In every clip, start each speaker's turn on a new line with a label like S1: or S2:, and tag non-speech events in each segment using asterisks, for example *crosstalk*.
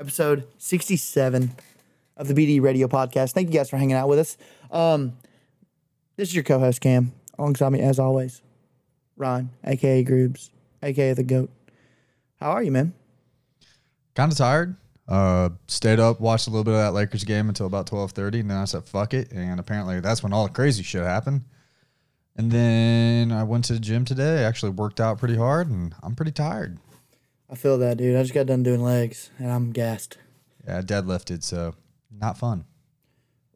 S1: episode 67 of the BD Radio Podcast. Thank you guys for hanging out with us. Um, this is your co host, Cam. Alongside me, as always, Ron, aka Groobs, aka The GOAT. How are you, man?
S2: Kind of tired. Uh, stayed up, watched a little bit of that Lakers game until about twelve thirty, and then I said fuck it. And apparently that's when all the crazy shit happened. And then I went to the gym today. Actually worked out pretty hard, and I'm pretty tired.
S1: I feel that, dude. I just got done doing legs and I'm gassed.
S2: Yeah, I deadlifted, so not fun.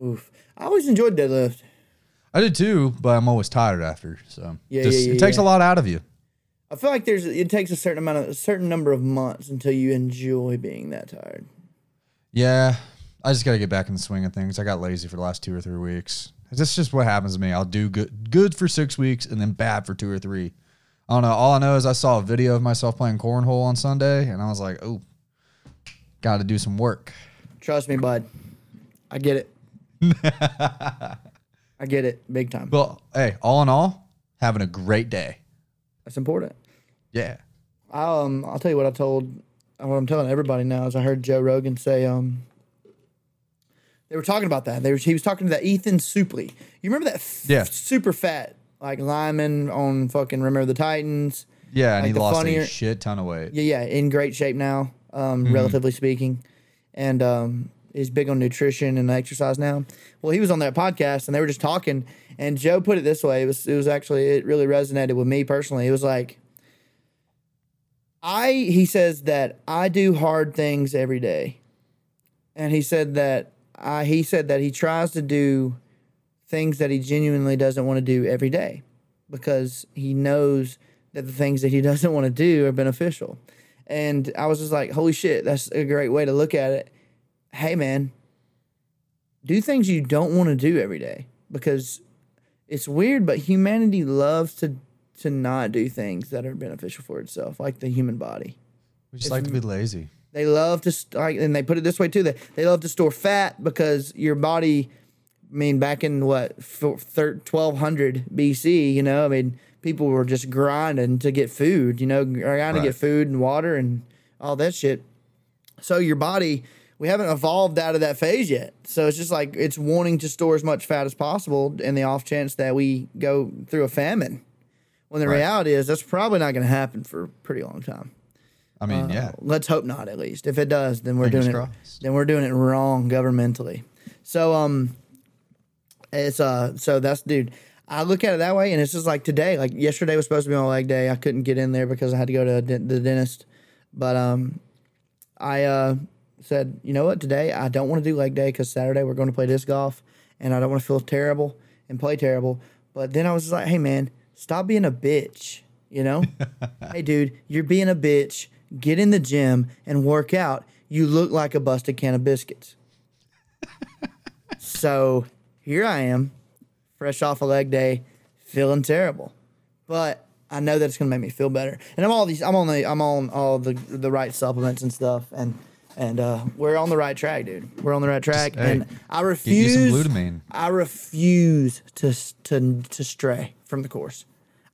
S1: Oof. I always enjoyed deadlift.
S2: I did too, but I'm always tired after. So
S1: Yeah,
S2: just-
S1: yeah, yeah,
S2: it takes
S1: yeah.
S2: a lot out of you.
S1: I feel like there's it takes a certain amount of a certain number of months until you enjoy being that tired.
S2: Yeah, I just got to get back in the swing of things. I got lazy for the last two or three weeks. That's just what happens to me. I'll do good, good for six weeks, and then bad for two or three. I don't know. All I know is I saw a video of myself playing cornhole on Sunday, and I was like, "Oh, got to do some work."
S1: Trust me, bud. I get it. *laughs* I get it big time.
S2: Well, hey, all in all, having a great day.
S1: That's important.
S2: Yeah.
S1: Um, I'll tell you what I told. What I'm telling everybody now is I heard Joe Rogan say um. They were talking about that. They were, he was talking to that Ethan Suplee. You remember that f-
S2: Yeah.
S1: super fat like lineman on fucking Remember the Titans?
S2: Yeah, and
S1: Like
S2: he lost
S1: funnier-
S2: a shit ton of weight.
S1: Yeah, yeah, in great shape now, um, relatively speaking, and um, is big on nutrition and exercise now. Well, he was on that podcast and they were just talking, and Joe put it this way: it was it was actually it really resonated with me personally. It was like, I he says that I do hard things every day, and he said that I he said that he tries to do things that he genuinely doesn't want to do every day because he knows that the things that he *laughs* doesn't want to do are beneficial. And I was just like, holy shit, that's a great way to look at it. Hey, man, do things you don't want to do every day because it's weird, but humanity loves to to not do things that are beneficial for itself, like the human body.
S2: We just like to be lazy.
S1: They love to like, and they put it this way too. That they love to store fat because your body. I mean, back in what twelve hundred BC, you know, I mean, people were just grinding to get food, you know, grinding to get food and water and all that shit. So your body, we haven't evolved out of that phase yet. So it's just like it's wanting to store as much fat as possible in the off chance that we go through a famine. When the
S2: Right.
S1: reality is that's probably not going to happen for a pretty long time.
S2: I mean, yeah.
S1: Let's hope not. At least if it does, then we're
S2: Fingers
S1: doing
S2: crossed.
S1: it. Then we're doing it wrong governmentally. So um, it's uh, so that's dude. I look at it that way, and it's just like today. Like yesterday was supposed to be my leg day. I couldn't get in there because I had to go to the the dentist. But um, I uh said, you know what? Today I don't want to do leg day because Saturday we're going to play disc golf, and I don't want to feel terrible and play terrible. But then I was like, hey man, stop being a bitch. You know, *laughs* hey dude, you're being a bitch. Get in the gym and work out. You look like a busted can of biscuits. *laughs* so here I am, fresh off a leg day, feeling terrible, but I know that it's gonna make me feel better. And I'm all these, I'm on the, I'm on all the the right supplements and stuff, and and uh, we're on the right track, dude. We're on the right track,
S2: hey,
S1: and I
S2: Get you some
S1: refuse.
S2: glutamine.
S1: I refuse to to to stray from the course.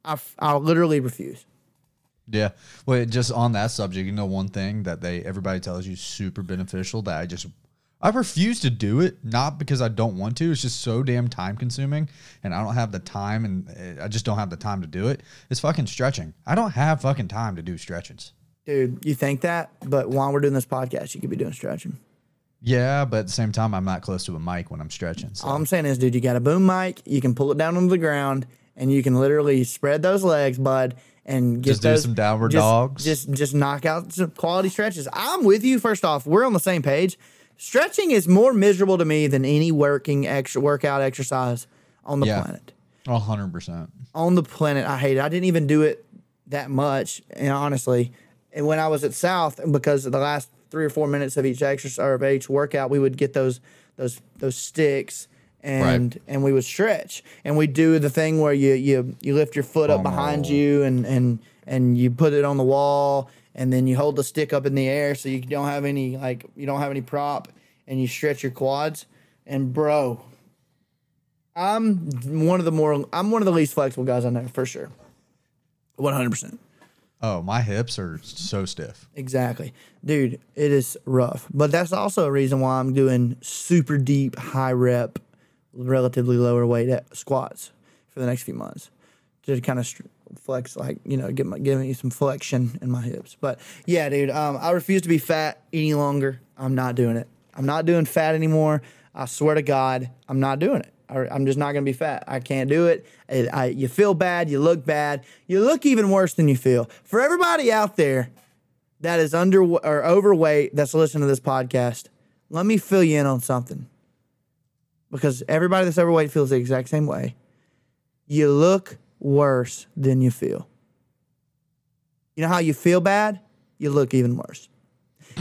S1: I, I literally refuse.
S2: Yeah. Well, just on that subject, you know, one thing that they everybody tells you is super beneficial that I just I refuse to do it, not because I don't want to. It's just so damn time consuming, and I don't have the time, and uh, I just don't have the time to do it. It's fucking stretching. I don't have fucking time to do stretches.
S1: Dude, you think that, but while we're doing this podcast, you could be doing stretching.
S2: Yeah, but at the same time, I'm not close to a mic when I'm stretching. So.
S1: All I'm saying is, dude, you got a boom mic. You can pull it down onto the ground, and you can literally spread those legs, bud, and get
S2: Just do
S1: those,
S2: some downward
S1: just-
S2: dogs.
S1: Just, just knock out some quality stretches. I'm with you. First off, we're on the same page. Stretching is more miserable to me than any working extra workout exercise on the
S2: Yeah.
S1: planet.
S2: A hundred percent.
S1: on the planet. I hate it. I didn't even do it that much, and honestly, and when I was at South, because of the last three or four minutes of each exercise or of each workout, we would get those those those sticks and and we would stretch and we do the thing where you you you lift your foot up behind you and and and you put it on the wall and then you hold the stick up in the air so you don't have any like you don't have any prop and you stretch your quads and bro I'm one of the more I'm one of the least flexible guys I know for sure. 100%.
S2: Oh, my hips are so stiff.
S1: Exactly. Dude, it is rough. But that's also a reason why I'm doing super deep, high rep, relatively lower weight squats for the next few months to kind of flex, like, you know, give, my, give me some flexion in my hips. But yeah, dude, um, I refuse to be fat any longer. I'm not doing it. I'm not doing fat anymore. I swear to God, I'm not doing it. I- I'm just not to be fat. I can't do it. It- I, you feel bad. You look bad. You look even worse than you feel. For everybody out there that is under or overweight that's listening to this podcast, let me fill you in on something. Because everybody that's overweight feels the exact same way. You look worse than you feel. You know how you feel bad? You look even worse.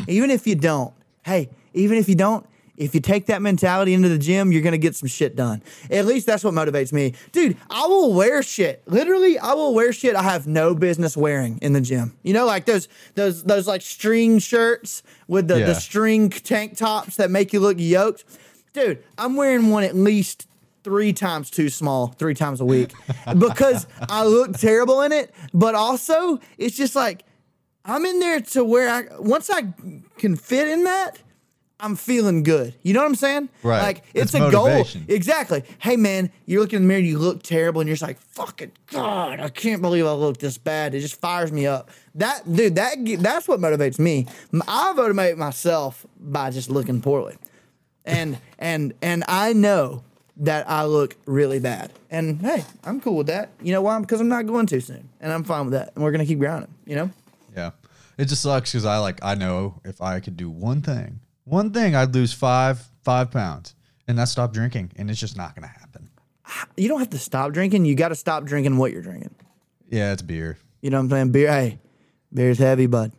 S1: Even if you don't, hey, even if you don't, if you take that mentality into the gym, you're gonna get some shit done. At least that's what motivates me. Dude, I will wear shit. Literally, I will wear shit I have no business wearing in the gym. You know, like those those those like string shirts with the,
S2: Yeah.
S1: the string tank tops that make you look yoked. Dude, I'm wearing one at least three times too small, three times a week. because *laughs* I look terrible in it, but also it's just like I'm in there to where I once I can fit in that, I'm feeling good. You know what I'm saying?
S2: Right.
S1: Like it's,
S2: It's
S1: a goal. Exactly. Hey man, you're looking in the mirror, you look terrible, and you're just like, fucking God, I can't believe I look this bad. It just fires me up. That dude, that that's what motivates me. I motivate myself by just looking poorly. And and and I know that I look really bad. And hey, I'm cool with that. You know why? Because I'm not going too soon. And I'm fine with that. And we're gonna keep grinding, you know?
S2: Yeah. It just sucks because I like I know if I could do one thing, one thing, I'd lose five five pounds, and that's stop drinking, and it's just not gonna happen.
S1: You don't have to stop drinking. You gotta stop drinking what you're drinking.
S2: Yeah, it's beer.
S1: You know what I'm saying? Beer hey, beer's heavy, bud.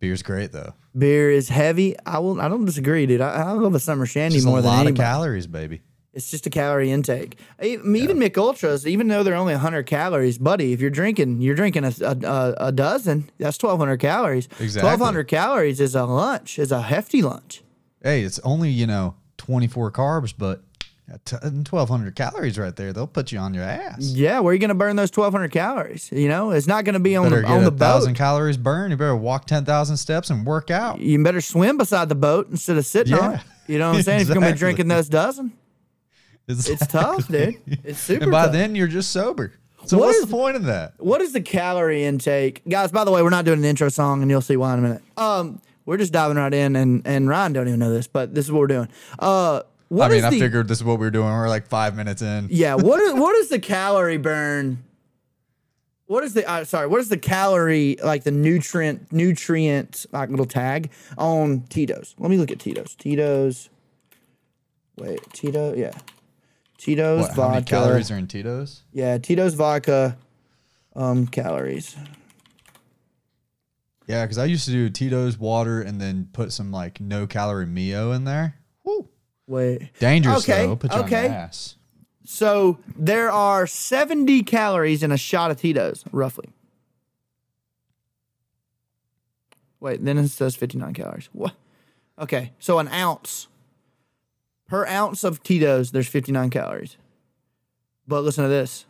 S2: Beer's great though.
S1: Beer is heavy. I will. I don't disagree, dude. I, I love a summer shandy
S2: Just
S1: more
S2: a
S1: than
S2: lot of calories, baby.
S1: It's just a calorie intake. Even Mich Ultras, even though they're only 100 calories, buddy, if you're drinking, you're drinking a, a, a, dozen. That's 1,200 calories.
S2: Exactly.
S1: 1,200 calories is a lunch. Is a hefty lunch.
S2: Hey, it's only you know twenty four carbs, but twelve hundred calories right there. They'll put you on your ass.
S1: Yeah, where are you going to burn those 1,200 calories? You know, it's not going to be on the on the boat.
S2: thousand calories burned. You better walk ten thousand steps and work out.
S1: You better swim beside the boat instead of sitting on it. You know what I'm saying? If you're going to be *laughs* drinking those dozen, it's tough, dude. It's super
S2: And by
S1: tough.
S2: then you're just sober. So
S1: What
S2: what's
S1: is-
S2: the point of that?
S1: What is the calorie intake, guys? By the way, we're not doing an intro song, and you'll see why in a minute. Um, we're just diving right in, and and Ryan don't even know this, but this is what we're doing. Uh, what
S2: I mean, I
S1: the
S2: figured this is what we were doing. We're like five minutes in.
S1: yeah? What is *laughs* what is the calorie burn? What is the uh, sorry? What is the calorie like the nutrient nutrient like little tag on Tito's? Let me look at Tito's. Tito's. Wait, Tito, yeah. Tito's
S2: What, how many
S1: vodka.
S2: calories are in Tito's?
S1: Yeah, Tito's vodka. Um, calories.
S2: Yeah, because I used to do Tito's water and then put some like no calorie Mio in there. Woo.
S1: Wait.
S2: Dangerous
S1: Okay,
S2: though. Put you
S1: okay.
S2: on your ass.
S1: So there are 70 calories in a shot of Tito's, roughly. Wait, then it says 59 calories. What? Okay, so an ounce. Per ounce of Tito's, there's 59 calories. But listen to this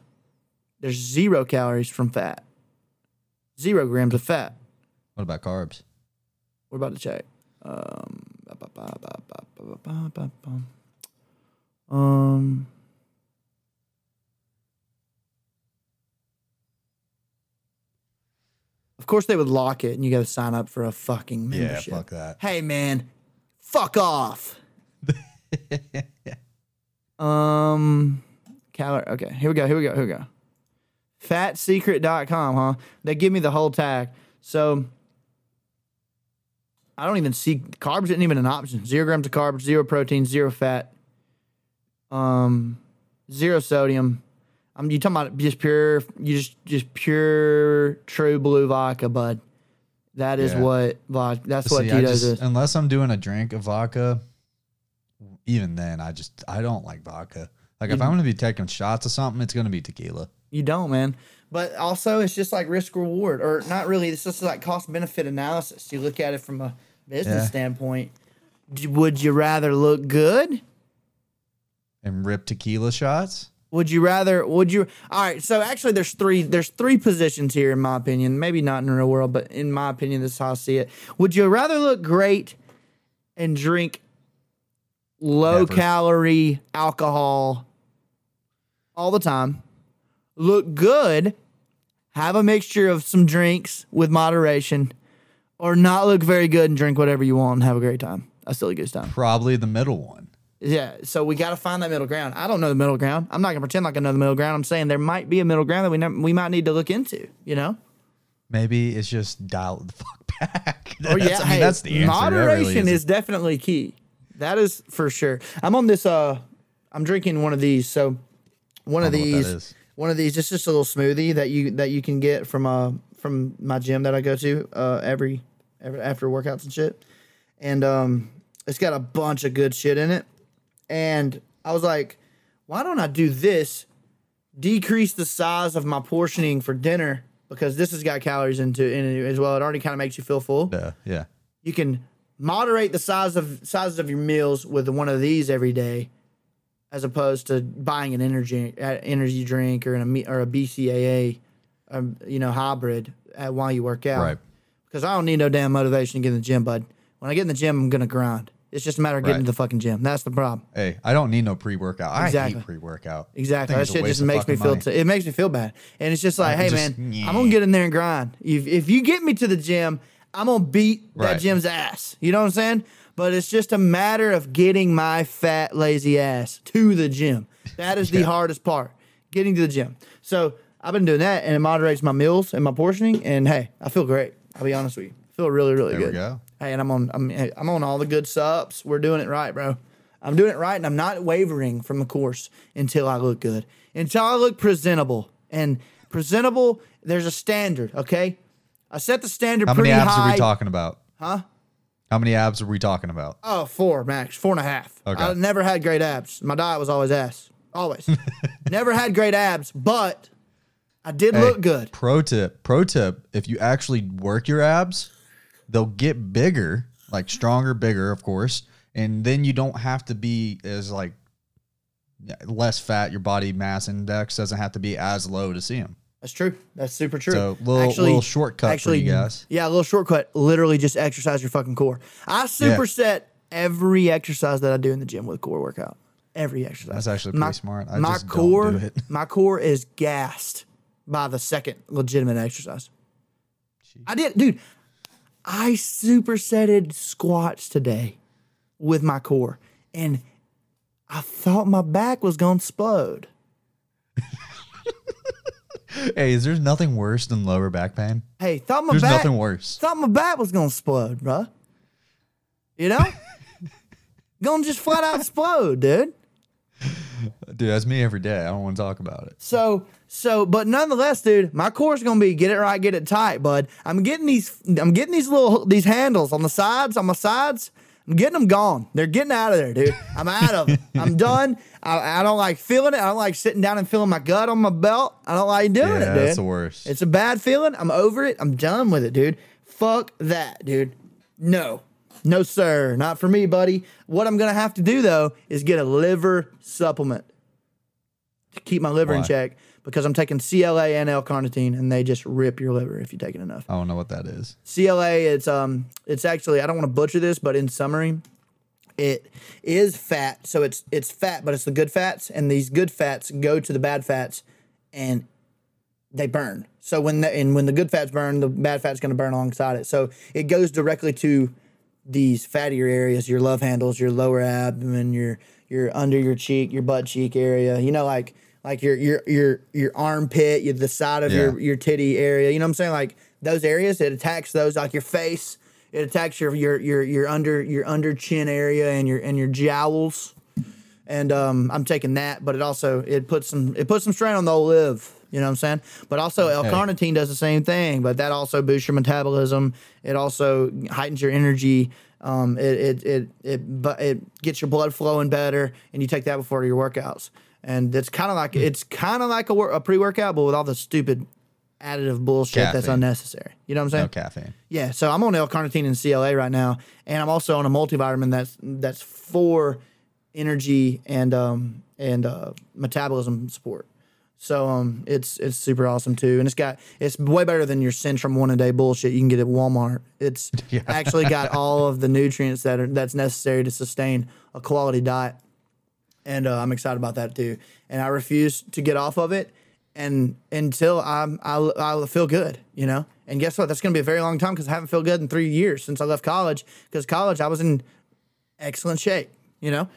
S1: there's zero calories from fat, zero grams of fat.
S2: What about carbs?
S1: We're about to check. Um, um, of course, they would lock it and you got to sign up for a fucking membership.
S2: Yeah, fuck that.
S1: Hey, man, fuck off. *laughs* um, calorie. Okay, here we go. Here we go. Here we go. Fatsecret.com, huh? They give me the whole tag. So I don't even see carbs isn't even an option. Zero grams of carbs, zero protein, zero fat, um, zero sodium. I'm you talking about just pure, you just just pure true blue vodka, bud. That is
S2: Yeah.
S1: what vodka. That's what
S2: See, I
S1: Tito's
S2: just,
S1: is.
S2: unless I'm doing a drink of vodka, even then, I just I don't like vodka. Like if I'm gonna be taking shots of something, it's gonna be tequila.
S1: You don't, man. But also, it's just like risk reward, or not really. It's just like cost benefit analysis. You look at it from a business
S2: Yeah.
S1: standpoint. Would you rather look good?
S2: And rip tequila shots.
S1: Would you rather? Would you? All right. So actually, there's three. There's three positions here, in my opinion. Maybe not in the real world, but in my opinion, this is how I see it. Would you rather look great and drink low
S2: Never.
S1: calorie alcohol all the time? Look good, have a mixture of some drinks with moderation, or not look very good and drink whatever you want and have a great time. I still a good time.
S2: Probably the middle one.
S1: Yeah, so we got to find that middle ground. I don't know the middle ground. I'm not gonna pretend like I know the middle ground. I'm saying there might be a middle ground that we never, we might need to look into. You know?
S2: Maybe it's just dial the *laughs* fuck back.
S1: Oh, or
S2: That's-
S1: yeah,
S2: I mean,
S1: hey,
S2: that's the answer. Really
S1: moderation
S2: is
S1: is definitely key. That is for sure. I'm on this. Uh, I'm drinking one of these. So one of
S2: I don't know what that
S1: these, one of these. It's just a little smoothie that you that you can get from uh from my gym that I go to uh every every after workouts and shit. And um, it's got a bunch of good shit in it. And I was like, why don't I do this? Decrease the size of my portioning for dinner because this has got calories into in it as well. It already kind of makes you feel full
S2: Yeah, yeah.
S1: you can moderate the size of sizes of your meals with one of these every day, as opposed to buying an energy uh, energy drink or an, or a BCAA, um, you know, hybrid uh, while you work out.
S2: Right.
S1: Because I don't need no damn motivation to get in the gym, bud. When I get in the gym, I'm gonna grind. It's just a matter of getting
S2: Right.
S1: to the fucking gym. That's the problem.
S2: Hey, I don't need no pre workout. I
S1: Exactly.
S2: hate pre workout.
S1: Exactly. That shit just makes me feel. T- it makes me feel bad, and it's just like,
S2: I
S1: hey
S2: just-
S1: man,
S2: yeah.
S1: I'm gonna get in there and grind. If if you get me to the gym, I'm gonna beat that
S2: Right.
S1: gym's ass. You know what I'm saying? But it's just a matter of getting my fat lazy ass to the gym. That is the hardest part, getting to the gym. So I've been doing that, and it moderates my meals and my portioning. And hey, I feel great. I'll be honest with you, I feel really really
S2: There we
S1: good.
S2: go.
S1: Hey, and I'm on I'm I'm on all the good subs. We're doing it right, bro. I'm doing it right, and I'm not wavering from the course until I look good, until I look presentable. And presentable, there's a standard. Okay, I set the standard pretty high.
S2: How
S1: pretty
S2: many abs
S1: high.
S2: are we talking about?
S1: Huh?
S2: How many abs are we talking about?
S1: Oh, four max, four and a half.
S2: Okay.
S1: I never had great abs. My diet was always ass, always. *laughs* never had great abs, but I did
S2: Hey,
S1: look good.
S2: Pro tip. Pro tip. If you actually work your abs, they'll get bigger, like stronger, bigger, of course. And then you don't have to be as like less fat. Your body mass index doesn't have to be as low to see them.
S1: That's true. That's super true.
S2: So, little- little shortcut for you guys.
S1: Yeah, a little shortcut. Literally, just exercise your fucking core. I superset every exercise that I do in the gym with core workout. Every exercise.
S2: That's actually pretty smart. I
S1: my
S2: just don't
S1: core,
S2: do it. *laughs*
S1: my core is gassed by the second legitimate exercise. I did, dude. I supersetted squats today with my core, and I thought my back was gonna explode. *laughs*
S2: Hey, is there nothing worse than lower back pain?
S1: Hey, thought my
S2: There's
S1: back.
S2: nothing worse.
S1: Thought my back was gonna explode, bruh. You know? *laughs* gonna just flat out explode, dude.
S2: Dude, that's me every day. I don't want to talk about it.
S1: So, so, but nonetheless, dude, my core is gonna be get it right, get it tight, bud. I'm getting these, I'm getting these little these handles on the sides, on my sides. I'm getting them gone. They're getting out of there, dude. I'm out of them. I'm *laughs* done. I, I don't like feeling it. I don't like sitting down and feeling my gut on my belt. I don't like doing
S2: Yeah,
S1: it, dude.
S2: that's the worst.
S1: It's a bad feeling. I'm over it. I'm done with it, dude. Fuck that, dude. No. No, sir. Not for me, buddy. What I'm going to have to do, though, is get a liver supplement to keep my liver in check because I'm taking CLA and L-carnitine, and they just rip your liver if you take it enough.
S2: I don't know what that is.
S1: CLA, it's um, it's actually I don't want to butcher this, but in summary, it is fat. So it's it's fat, but it's the good fats, and these good fats go to the bad fats, and they burn. So when the and when the good fats burn, the bad fat's going to burn alongside it. So it goes directly to these fattier areas, your love handles, your lower abdomen, your your under your cheek, your butt cheek area. You know, like like your your your your armpit, your, the side of your
S2: Yeah.
S1: your titty area. You know what I'm saying? Like those areas, it attacks those, like your face. It attacks your your your your under your under chin area and your and your jowls. And um, I'm taking that, but it also it puts some it puts some strain on the old live. You know what I'm saying? But also L-carnitine does the same thing, but that also boosts your metabolism. It also heightens your energy. Um, it it it it but it gets your blood flowing better, and you take that before your workouts. And it's kind of like it's kind of like a, a pre-workout, but with all the stupid additive bullshit that's unnecessary. You know what I'm saying?
S2: No caffeine.
S1: Yeah, so I'm on L-carnitine and CLA right now, and I'm also on a multivitamin that's that's for energy and um, and uh, metabolism support. So um, it's it's super awesome too, and it's got it's way better than your Centrum one a day bullshit you can get at Walmart. It's *laughs*
S2: Yeah.
S1: actually got all of the nutrients that are that's necessary to sustain a quality diet, and uh, I'm excited about that too. And I refuse to get off of it, and until I'm I I feel good, you know. And guess what? That's going to be a very long time because I haven't felt good in three years since I left college. Because college I was in excellent shape, you know.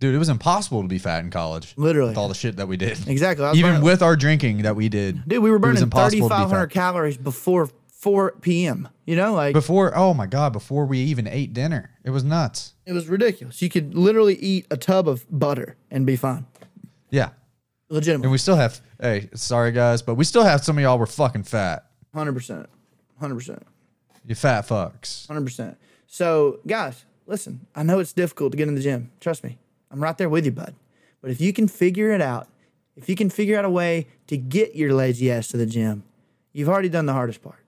S2: Dude, it was impossible to be fat in college.
S1: Literally.
S2: With all the shit that we did.
S1: Exactly.
S2: Even
S1: burning-
S2: with our drinking that we did.
S1: dude, we were burning
S2: impossible to be
S1: 3,500 calories before 4 p.m. You know, like
S2: Before, oh my God, before we even ate dinner. It was nuts.
S1: it was ridiculous. You could literally eat a tub of butter and be fine.
S2: Yeah.
S1: Legitimate.
S2: And we still have, hey, sorry guys, but we still have some of y'all were fucking fat.
S1: 100%. 100%.
S2: You fat fucks.
S1: 100%. So, guys, listen, I know it's difficult to get in the gym. Trust me. I'm right there with you, bud. But if you can figure it out, if you can figure out a way to get your lazy ass to the gym, you've already done the hardest part.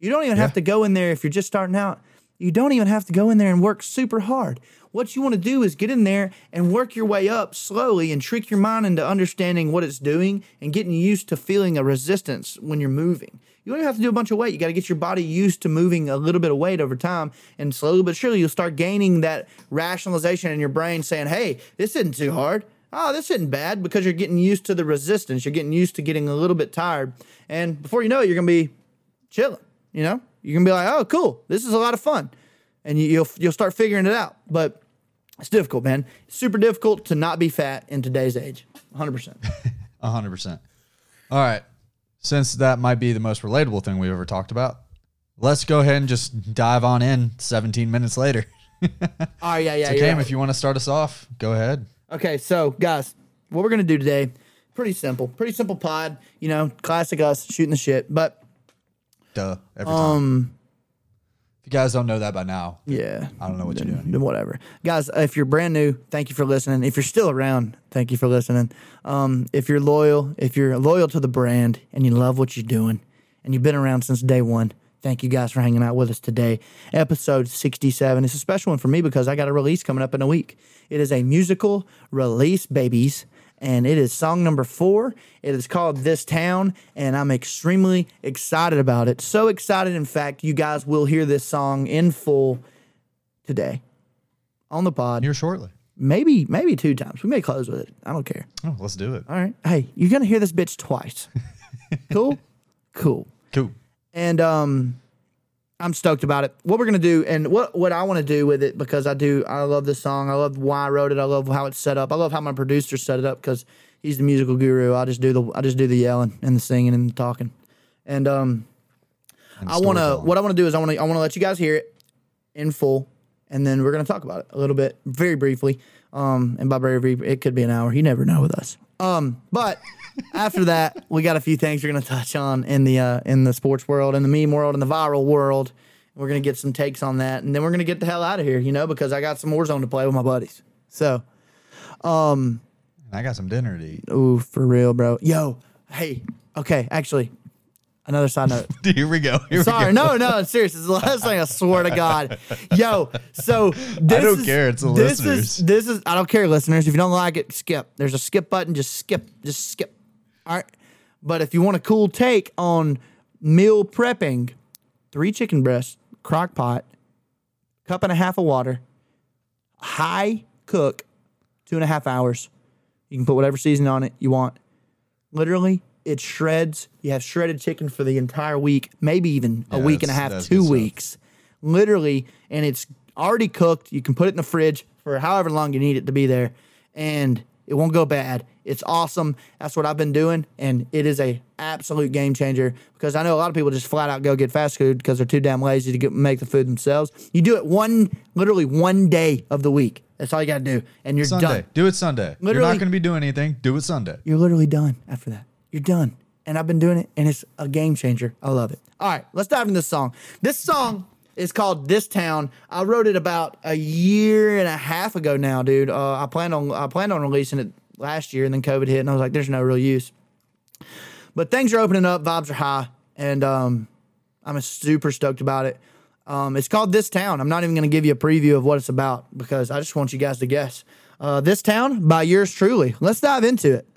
S1: You don't even have to go in there if you're just starting out. You don't even have to go in there and work super hard. What you want to do is get in there and work your way up slowly and trick your mind into understanding what it's doing and getting used to feeling a resistance when you're moving. You don't even have to do a bunch of weight. You got to get your body used to moving a little bit of weight over time. And slowly but surely, you'll start gaining that rationalization in your brain saying, hey, this isn't too hard. Oh, this isn't bad because you're getting used to the resistance. You're getting used to getting a little bit tired. And before you know it, you're going to be chilling. You know, you can be like, "Oh, cool, this is a lot of fun," and you, you'll you'll start figuring it out. But it's difficult, man. It's super difficult to not be fat in today's age. 100. percent *laughs*
S2: hundred percent. All right. Since that might be the most relatable thing we've ever talked about, let's go ahead and just dive on in 17 minutes later. *laughs*
S1: Oh yeah, yeah,
S2: So,
S1: yeah.
S2: Cam, if you want to start us off, go ahead.
S1: Okay, so guys, what we're gonna do today, pretty simple, pretty simple pod. You know, classic us shooting the shit. But
S2: Duh. Every time.
S1: um,
S2: If you guys don't know that by now,
S1: yeah,
S2: I don't know what you're doing.
S1: then whatever. Guys, if you're brand new, thank you for listening. If you're still around, thank you for listening. Um, if you're loyal, if you're loyal to the brand and you love what you're doing and you've been around since day one, thank you guys for hanging out with us today. Episode 67. It's a special one for me because I got a release coming up in a week. It is a musical release, babies. And it is song number four. It is called This Town, and I'm extremely excited about it. So excited, in fact, you guys will hear this song in full today on the pod.
S2: Here shortly.
S1: Maybe, maybe two times. We may close with it. I don't care.
S2: Oh, let's do it.
S1: All right. Hey, you're gonna hear this bitch twice. *laughs* cool? Cool.
S2: Cool.
S1: And um I'm stoked about it. What we're gonna do and what what I want to do with it because I do I love this song. I love why I wrote it. I love how it's set up. I love how my producer set it up because he's the musical guru. I just do the I just do the yelling and the singing and the talking. And um
S2: And
S1: I want to. What I want to do is I want to. I want to let you guys hear it in full, and then we're gonna talk about it a little bit, very briefly. Um, and by very brief, it could be an hour. You never know with us. Um, but after that, we got a few things we're gonna touch on in the uh, in the sports world, in the meme world, in the viral world. We're gonna get some takes on that, and then we're gonna get the hell out of here, you know, because I got some Warzone to play with my buddies. So,
S2: And I got some dinner to eat.
S1: ooh, for real, bro. Yo, hey, okay, actually, another side note. *laughs*
S2: Here we go. Here
S1: Sorry,
S2: we go.
S1: no, no, serious. It's the last thing. I swear to God, yo. So *laughs* this
S2: don't
S1: is-
S2: care, it's the
S1: this
S2: listeners.
S1: Is, this is I don't care, listeners. If you don't like it, skip. There's a skip button. Just skip. Just skip. All right. But if you want a cool take on meal prepping, three chicken breasts, crock pot, cup and a half of water, high cook, two and a half hours. You can put whatever seasoning on it you want. Literally, it shreds. You have shredded chicken for the entire week, maybe even a week and a half, two
S2: stuff.
S1: weeks. Literally, and it's already cooked. You can put it in the fridge for however long you need it to be there, and it won't go bad. It's awesome. That's what I've been doing, and it is a absolute game changer because I know a lot of people just flat out go get fast food because they're too damn lazy to get, make the food themselves. You do it one, literally one day of the week. That's all you got to do, and you're
S2: Sunday.
S1: done.
S2: Do it Sunday. You're not going to be doing anything. Do it Sunday.
S1: You're literally done after that. You're done. And I've been doing it, and it's a game changer. I love it. All right, let's dive into this song. This song is called "This Town." I wrote it about a year and a half ago now, dude. Uh, I planned on I planned on releasing it last year, and then COVID hit, and I was like, "There's no real use." But things are opening up, vibes are high, and um, I'm super stoked about it.
S3: Um, it's called This Town. I'm not even going to give you a preview of what it's about because I just want you guys to guess. Uh, this Town by yours truly. Let's dive into it.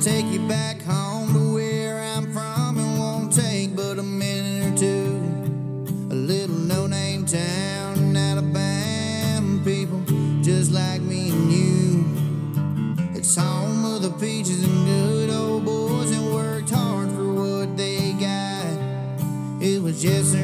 S1: Take you back home to where I'm from. It won't take but a minute or two. A little no name town in Alabama. People just like me and you. It's home of the peaches and good old boys that worked hard for what they got. It was yes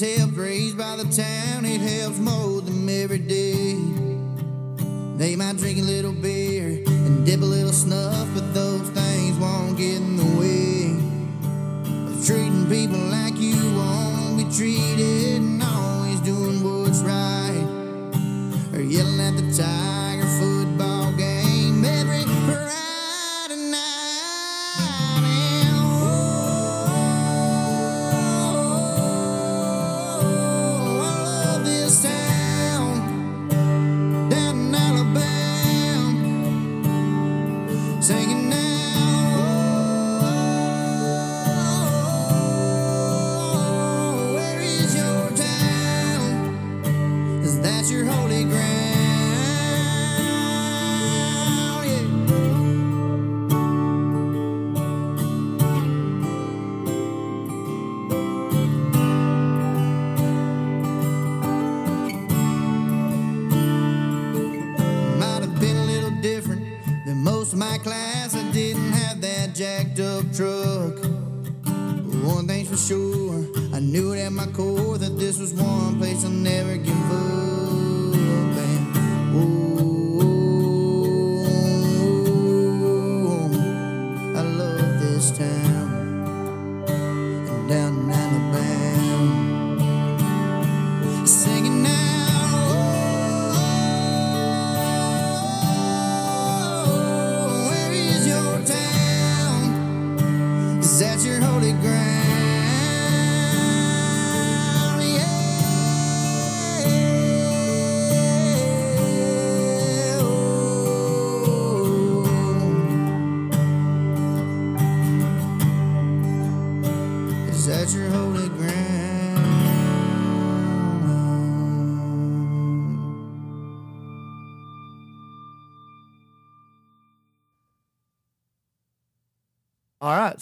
S1: where kids help raised by the town. It helps mold them every day. They might drink a little beer and dip a little snuff, but those things won't get in the way of treating people like you want to be treated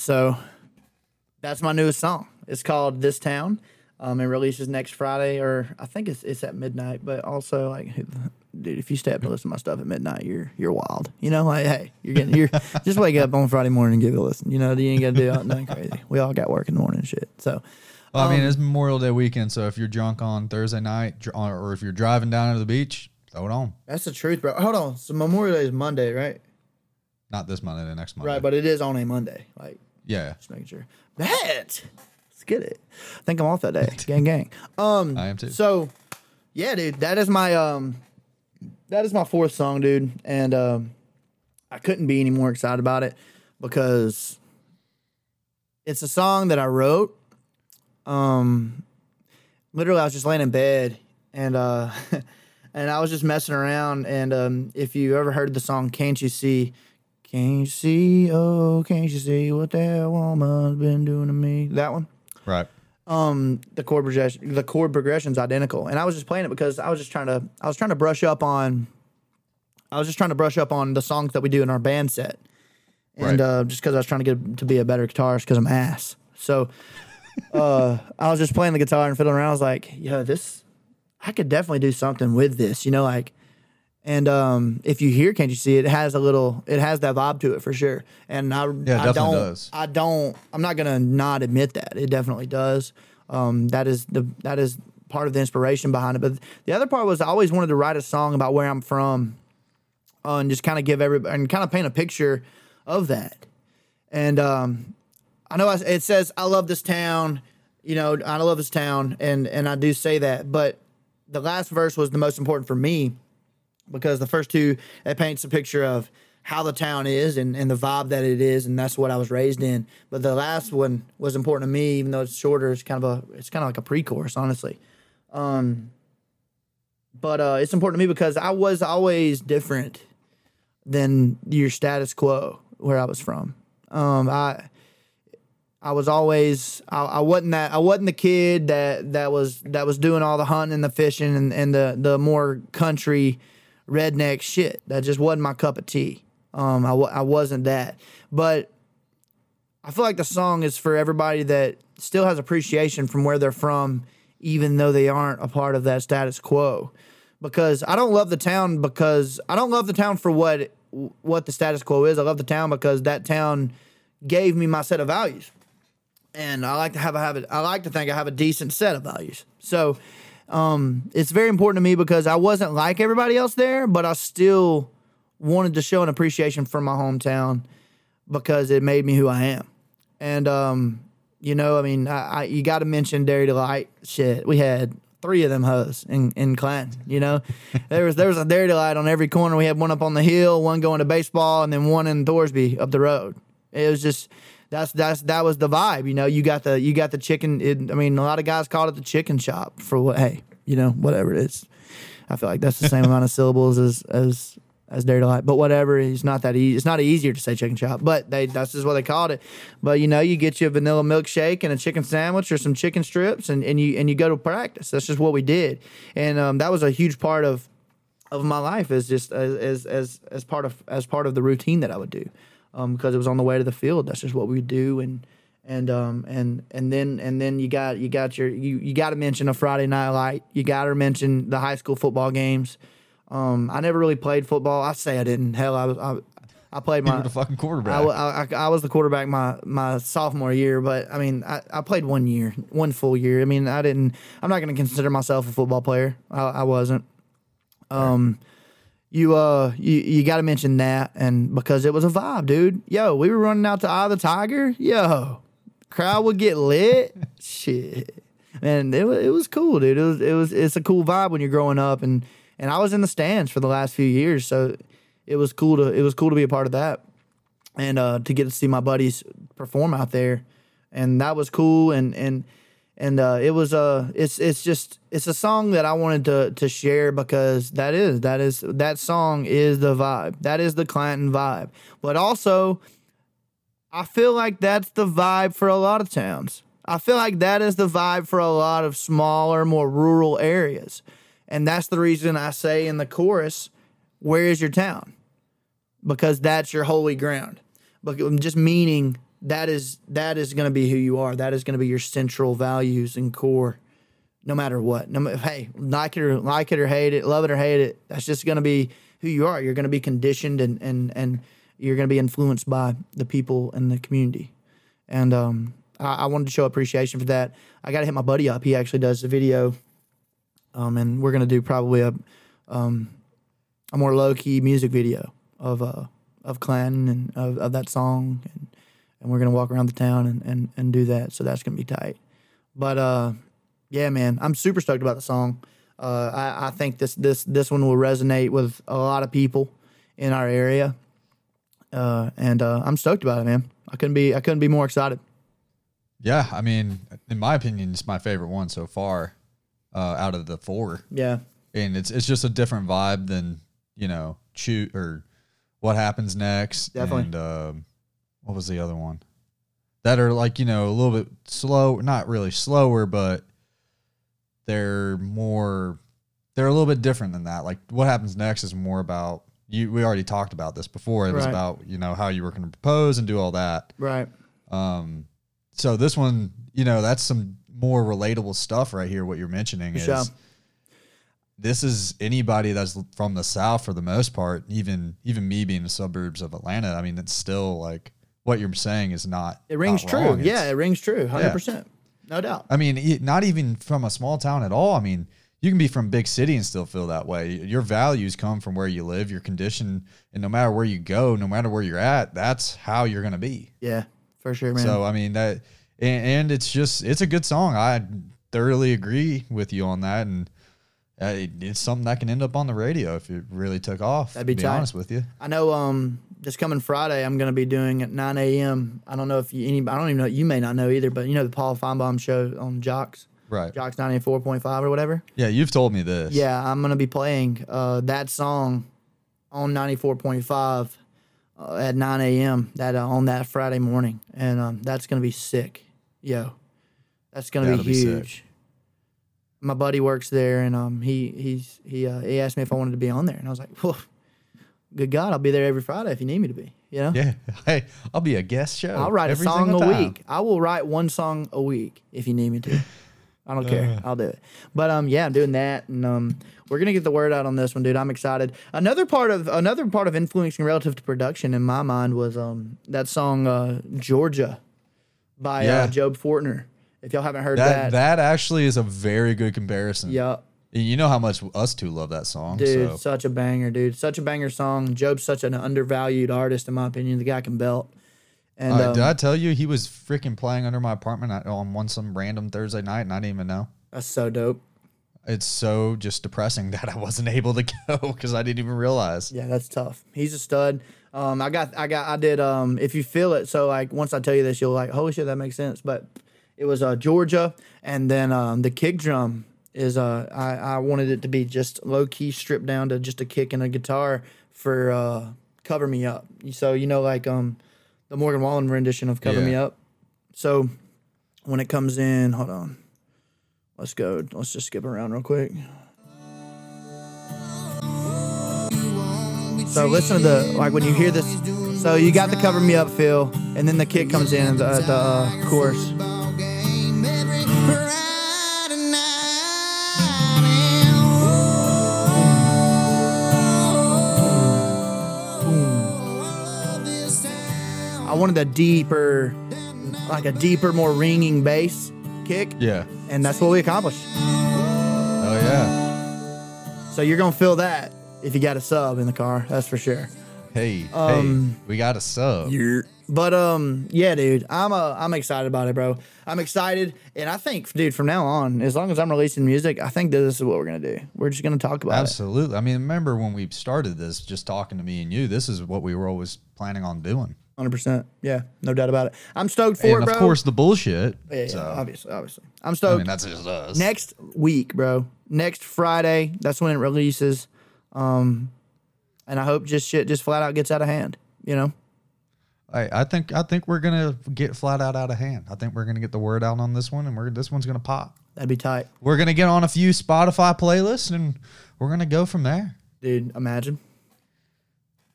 S3: so that's my newest song. It's called "This Town." Um, it releases next Friday, or I think it's it's at midnight. But also, like, dude, if you stay up to listen to my stuff at midnight, you're you're wild. You know, like, hey, you're getting you're *laughs* just wake up on Friday morning and give it a listen. You know, you ain't got to do nothing crazy. We all got work in the morning and shit. So,
S2: Well, I mean,
S3: Um,
S2: it's Memorial Day weekend, so if you're drunk on Thursday night, or or if you're driving down to the beach, throw it on.
S3: that's the truth, bro. Hold on. So Memorial Day is Monday, right?
S2: Not this Monday, the next Monday.
S3: Right, but it is on a Monday. Like,
S2: yeah,
S3: just making sure. Bet. Let's get it. I think I'm off that day. *laughs* gang, gang. Um,
S2: I am too.
S3: So, yeah, dude, that is my um, that is my fourth song, dude, and um, I couldn't be any more excited about it because it's a song that I wrote. Um, literally, I was just laying in bed and uh, *laughs* and I was just messing around. And um, if you ever heard the song "Can't You See," can't you see? Oh, can't you see what that woman's been doing to me? That one
S2: right.
S3: um the chord progression the chord progression's identical and i was just playing it because i was just trying to i was trying to brush up on i was just trying to brush up on the songs that we do in our band set and
S2: Right.
S3: uh just because i was trying to get to be a better guitarist because i'm ass so uh *laughs* i was just playing the guitar and fiddling around i was like yeah this i could definitely do something with this you know like and um, if you hear "Can't You See," it has a little, it has that vibe to it for sure. And I,
S2: it
S3: I
S2: definitely
S3: don't,
S2: does.
S3: I don't, I'm not gonna not admit that it definitely does.
S1: Um, that is the that is part of the inspiration behind it. But the other part was I always wanted to write a song about where I'm from, uh, and just kind of give everybody and kind of paint a picture of that. And um, I know I, it says I love this town, you know, I love this town, and and I do say that, but the last verse was the most important for me because the first two it paints a picture of how the town is and, and the vibe that it is and that's what I was raised in. But the last one was important to me, even though it's shorter. It's kind of a it's kind of like a pre-chorus, honestly. Um, but uh, it's important to me because I was always different than your status quo where I was from. Um, I I was always I, I wasn't that I wasn't the kid that that was that was doing all the hunting and the fishing and, and the the more country redneck shit. That just wasn't my cup of tea. Um, I, I wasn't that, but I feel like the song is for everybody that still has appreciation from where they're from, even though they aren't a part of that status quo. Because I don't love the town because I don't love the town for what what the status quo is. I love the town because that town gave me my set of values, and I like to have a have it. I like to think I have a decent set of values. So um, it's very important to me because I wasn't like everybody else there, but I still wanted to show an appreciation for my hometown because it made me who I am. And um, you know, I mean, I, I you got to mention Dairy Delight. Shit, we had three of them hoes in in Clanton. You know, *laughs* there was there was a Dairy Delight on every corner. We had one up on the hill, one going to baseball, and then one in Thorsby up the road. It was just that's that's that was the vibe. You know, you got the you got the chicken. It, I mean, a lot of guys called it the chicken shop for what? Hey, you know, whatever it is. I feel like that's the same amount of syllables as as as Dairy Delight, but whatever. It's not that easy. It's not easier to say chicken shop, but they that's just what they called it. But you know, you get you a vanilla milkshake and a chicken sandwich or some chicken strips, and, and you and you go to practice. That's just what we did, and um, that was a huge part of of my life as just as as as, as part of as part of the routine that I would do, um, because it was on the way to the field. That's just what we do, and and um and and then and then you got you got your you you got to mention a Friday night light. You got to mention the high school football games. Um, I never really played football. I say I didn't. Hell, I was I, I played
S2: You
S1: my
S2: were the fucking quarterback.
S1: I, I, I- I was the quarterback my, my sophomore year, but I mean, I, I played one year, one full year. I mean, I didn't, I'm not going to consider myself a football player. I, I wasn't. Um, you, uh, you, you got to mention that. And because it was a vibe, dude. Yo, we were running out to Eye of the Tiger. Yo, crowd would get lit. *laughs* Shit. and it was, it was cool, dude. It was, it was, it's a cool vibe when you're growing up. And, and I was in the stands for the last few years. So it was cool to, it was cool to be a part of that and uh, to get to see my buddies perform out there, and that was cool. And and and uh, it was uh, it's it's just it's a song that I wanted to to share because that is that is that song is the vibe. That is the Clanton vibe. But also, I feel like that's the vibe for a lot of towns. I feel like that is the vibe for a lot of smaller, more rural areas. And that's the reason I say in the chorus, where is your town? Because that's your holy ground. But just meaning that is that is going to be who you are. That is going to be your central values and core, no matter what. No, hey, like it or like it or hate it, love it or hate it. That's just going to be who you are. You're going to be conditioned and and and you're going to be influenced by the people and the community. And um, I, I wanted to show appreciation for that. I got to hit my buddy up. He actually does the video, um, and we're going to do probably a um, a more low key music video of uh of Clan and of, of that song and and we're gonna walk around the town and, and, and do that. So that's gonna be tight. But uh yeah, man, I'm super stoked about the song. Uh I, I think this this this one will resonate with a lot of people in our area. Uh and uh I'm stoked about it, man. I couldn't be I couldn't be more excited.
S2: yeah, I mean, in my opinion, it's my favorite one so far uh, out of the four.
S1: Yeah.
S2: and it's it's just a different vibe than you know shoot or what happens next
S1: Definitely.
S2: and um, what was the other one? That are like you know a little bit slow not really slower but they're more they're a little bit different than that. Like what happens next is more about you we already talked about this before. It was about you know how you were going to propose and do all that.
S1: Right.
S2: um so this one you know that's some more relatable stuff right here what you're mentioning
S1: For
S2: is
S1: sure.
S2: this is anybody that's from the south for the most part even even me being in the suburbs of atlanta i mean it's still like what you're saying is not
S1: It rings
S2: not
S1: true. Yeah, it rings true. Hundred percent. no doubt.
S2: I mean, not even from a small town at all. I mean, you can be from big city and still feel that way. Your values come from where you live, your condition, and no matter where you go, no matter where you're at, that's how you're gonna be.
S1: Yeah, for sure, man.
S2: So I mean that, and, and it's just it's a good song. I thoroughly agree with you on that, and uh, it's something that can end up on the radio if it really took off.
S1: That'd be
S2: to be honest with you.
S1: I know um this coming Friday I'm gonna be doing at 9 a.m. I don't know if you any I don't even know you may not know either, but you know the Paul Finebaum show on JOX,
S2: Right.
S1: JOX 94.5 or whatever.
S2: Yeah, you've told me this.
S1: Yeah, I'm gonna be playing uh, that song on 94.5 uh, at 9 a.m. that uh, on that Friday morning, and um, that's gonna be sick, yo. That's gonna
S2: That'll
S1: be
S2: be
S1: huge. My buddy works there, and um, he he's he uh, he asked me if I wanted to be on there, and I was like, well, good God, I'll be there every Friday if you need me to be. You know,
S2: Yeah. *laughs* Hey, I'll be a guest show.
S1: I'll write a song a
S2: time.
S1: week. I will write one song a week if you need me to. I don't care. I'll do it. But um, yeah, I'm doing that, and um, we're gonna get the word out on this one, dude. I'm excited. Another part of another part of influencing relative to production in my mind was um that song uh, Georgia by
S2: Yeah.
S1: uh, Job Fortner. If y'all haven't heard
S2: That
S1: that,
S2: that actually is a very good comparison.
S1: yeah,
S2: You know how much us two love that song.
S1: dude,
S2: so
S1: such a banger, dude. Such a banger song. Job's such an undervalued artist in my opinion. The guy can belt. And
S2: Uh,
S1: um,
S2: did I tell you he was freaking playing under my apartment on one some random Thursday night and I didn't even know?
S1: that's so dope.
S2: It's so just depressing *laughs* that I wasn't able to go because I didn't even realize.
S1: Yeah, that's tough. He's a stud. Um, I got, I got, I did. Um, if you feel it, so like once I tell you this, you'll like, holy shit, that makes sense. But it was uh Georgia, and then um the kick drum is uh I I wanted it to be just low key stripped down to just a kick and a guitar for uh cover me up. So you know like um the Morgan Wallen rendition of cover me up. So when it comes in, hold on. Let's go. Let's just skip around real quick. So listen to the like when you hear this. So you got the cover me up feel, and then the kick comes in at the, the uh, chorus. I wanted a deeper, like a deeper, more ringing bass kick,
S2: Yeah.
S1: and that's what we accomplished.
S2: Oh yeah.
S1: So you're gonna feel that if you got a sub in the car, that's for sure.
S2: Hey,
S1: Um,
S2: hey, we got a sub.
S1: But um, yeah, dude, I'm uh, I'm excited about it, bro. I'm excited, and I think, dude, from now on, as long as I'm releasing music, I think this is what we're gonna do. We're just gonna talk about it.
S2: Absolutely. I mean, remember when we started this, just talking to me and you, this is what we were always planning on doing.
S1: Hundred percent. Yeah, no doubt about it. I'm stoked for
S2: and
S1: it, bro.
S2: of course, the bullshit.
S1: yeah, yeah,
S2: so,
S1: obviously, obviously. I'm stoked.
S2: I mean, that's just us.
S1: next week, bro. Next Friday, that's when it releases. Um, and I hope just shit just flat out gets out of hand. You know.
S2: I, I think I think we're gonna get flat out out of hand. I think we're gonna get the word out on this one, and we're this one's gonna pop.
S1: That'd be tight,
S2: We're gonna get on a few Spotify playlists, and we're gonna go from there.
S1: dude. Imagine,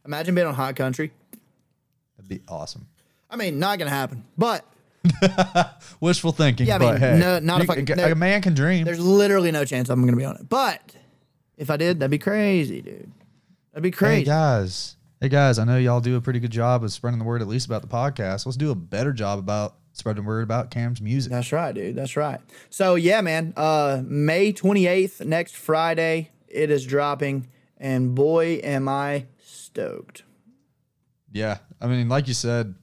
S1: imagine being on Hot Country.
S2: That'd be awesome.
S1: I mean, not gonna happen, but *laughs*
S2: Wishful thinking,
S1: Yeah, I
S2: but
S1: mean,
S2: hey,
S1: no- not
S2: you-
S1: if I can-
S2: a, man can dream.
S1: there's literally no chance I'm gonna be on it. But if I did, that'd be crazy, dude. That'd be crazy,
S2: Hey
S1: crazy.
S2: guys, hey guys, I know y'all do a pretty good job of spreading the word at least about the podcast. Let's do a better job about spreading the word about Cam's music.
S1: That's right, dude. That's right. So yeah, man. Uh, May 28th, next Friday, it is dropping, and boy, am I stoked.
S2: Yeah, I mean, like you said,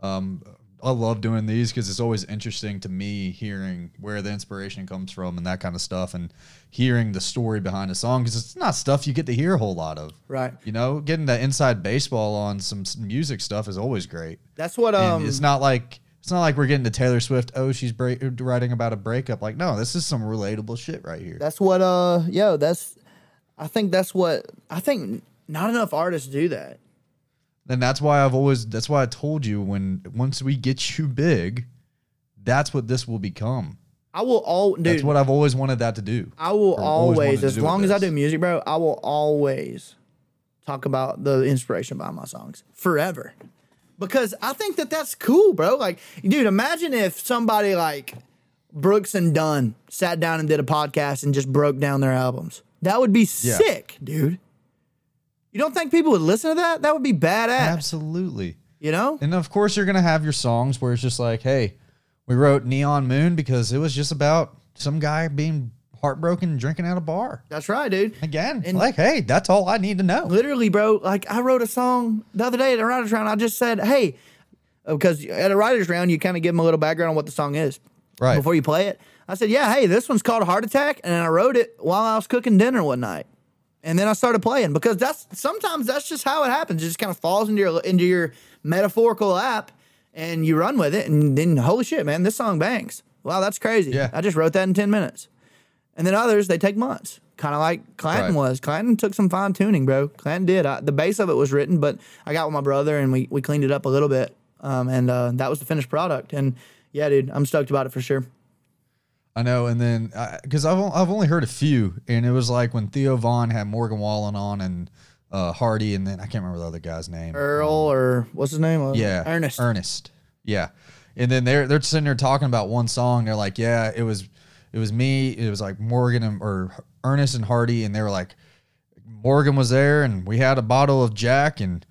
S2: um, I love doing these because it's always interesting to me hearing where the inspiration comes from and that kind of stuff, and hearing the story behind a song because it's not stuff you get to hear a whole lot of.
S1: Right.
S2: You know, getting that inside baseball on some music stuff is always great.
S1: That's what
S2: And
S1: um.
S2: it's not like it's not like we're getting to Taylor Swift. Oh, she's break, writing about a breakup. Like, no, this is some relatable shit right here.
S1: That's what uh. Yo, that's. I think that's what I think. Not enough artists do that.
S2: And that's why I've always that's why I told you when once we get you big, that's what this will become.
S1: I will all dude.
S2: That's what I've always wanted that to do.
S1: I will
S2: always
S1: always, as long as I do music, bro, I will always talk about the inspiration behind my songs forever. Because I think that that's cool, bro. Like, dude, imagine if somebody like Brooks and Dunn sat down and did a podcast and just broke down their albums. That would be
S2: Yeah.
S1: sick, dude. You don't think people would listen to that? That would be badass.
S2: Absolutely.
S1: You know?
S2: And of course you're gonna have your songs where it's just like, hey, We wrote Neon Moon because it was just about some guy being heartbroken and drinking at a bar.
S1: That's right, dude.
S2: Again,
S1: And-
S2: like, hey, that's all I need to know.
S1: Literally, bro. Like I wrote a song the other day at a writers round. I just said, "Hey," oh, because at a writers round, you kind of give them a little background on what the song is
S2: Right.
S1: before you play it. I said, "Yeah, hey, this one's called Heart Attack," and I wrote it while I was cooking dinner one night. And then I started playing because that's sometimes that's just how it happens. It just kind of falls into your into your metaphorical lap, and you run with it. And then holy shit, man, this song bangs. Wow, that's crazy.
S2: Yeah.
S1: I just wrote that in ten minutes. And then others, they take months, kind of like Clanton
S2: Right.
S1: was. Clanton took some fine tuning, bro. Clanton did. I, the base of it was written, but I got with my brother and we, we cleaned it up a little bit. Um, and uh, that was the finished product. And yeah, dude, I'm stoked about it for sure.
S2: I know, and then because I've I've only heard a few, and it was like when Theo Von had Morgan Wallen on and uh, Hardy, and then I can't remember the other guy's name.
S1: Earl or what's his name? Uh,
S2: Yeah,
S1: Ernest.
S2: Ernest. Yeah, and then they're they're sitting there talking about one song. They're like, yeah, it was it was me. It was like Morgan and or Ernest and Hardy, and they were like, Morgan was there, and we had a bottle of Jack, and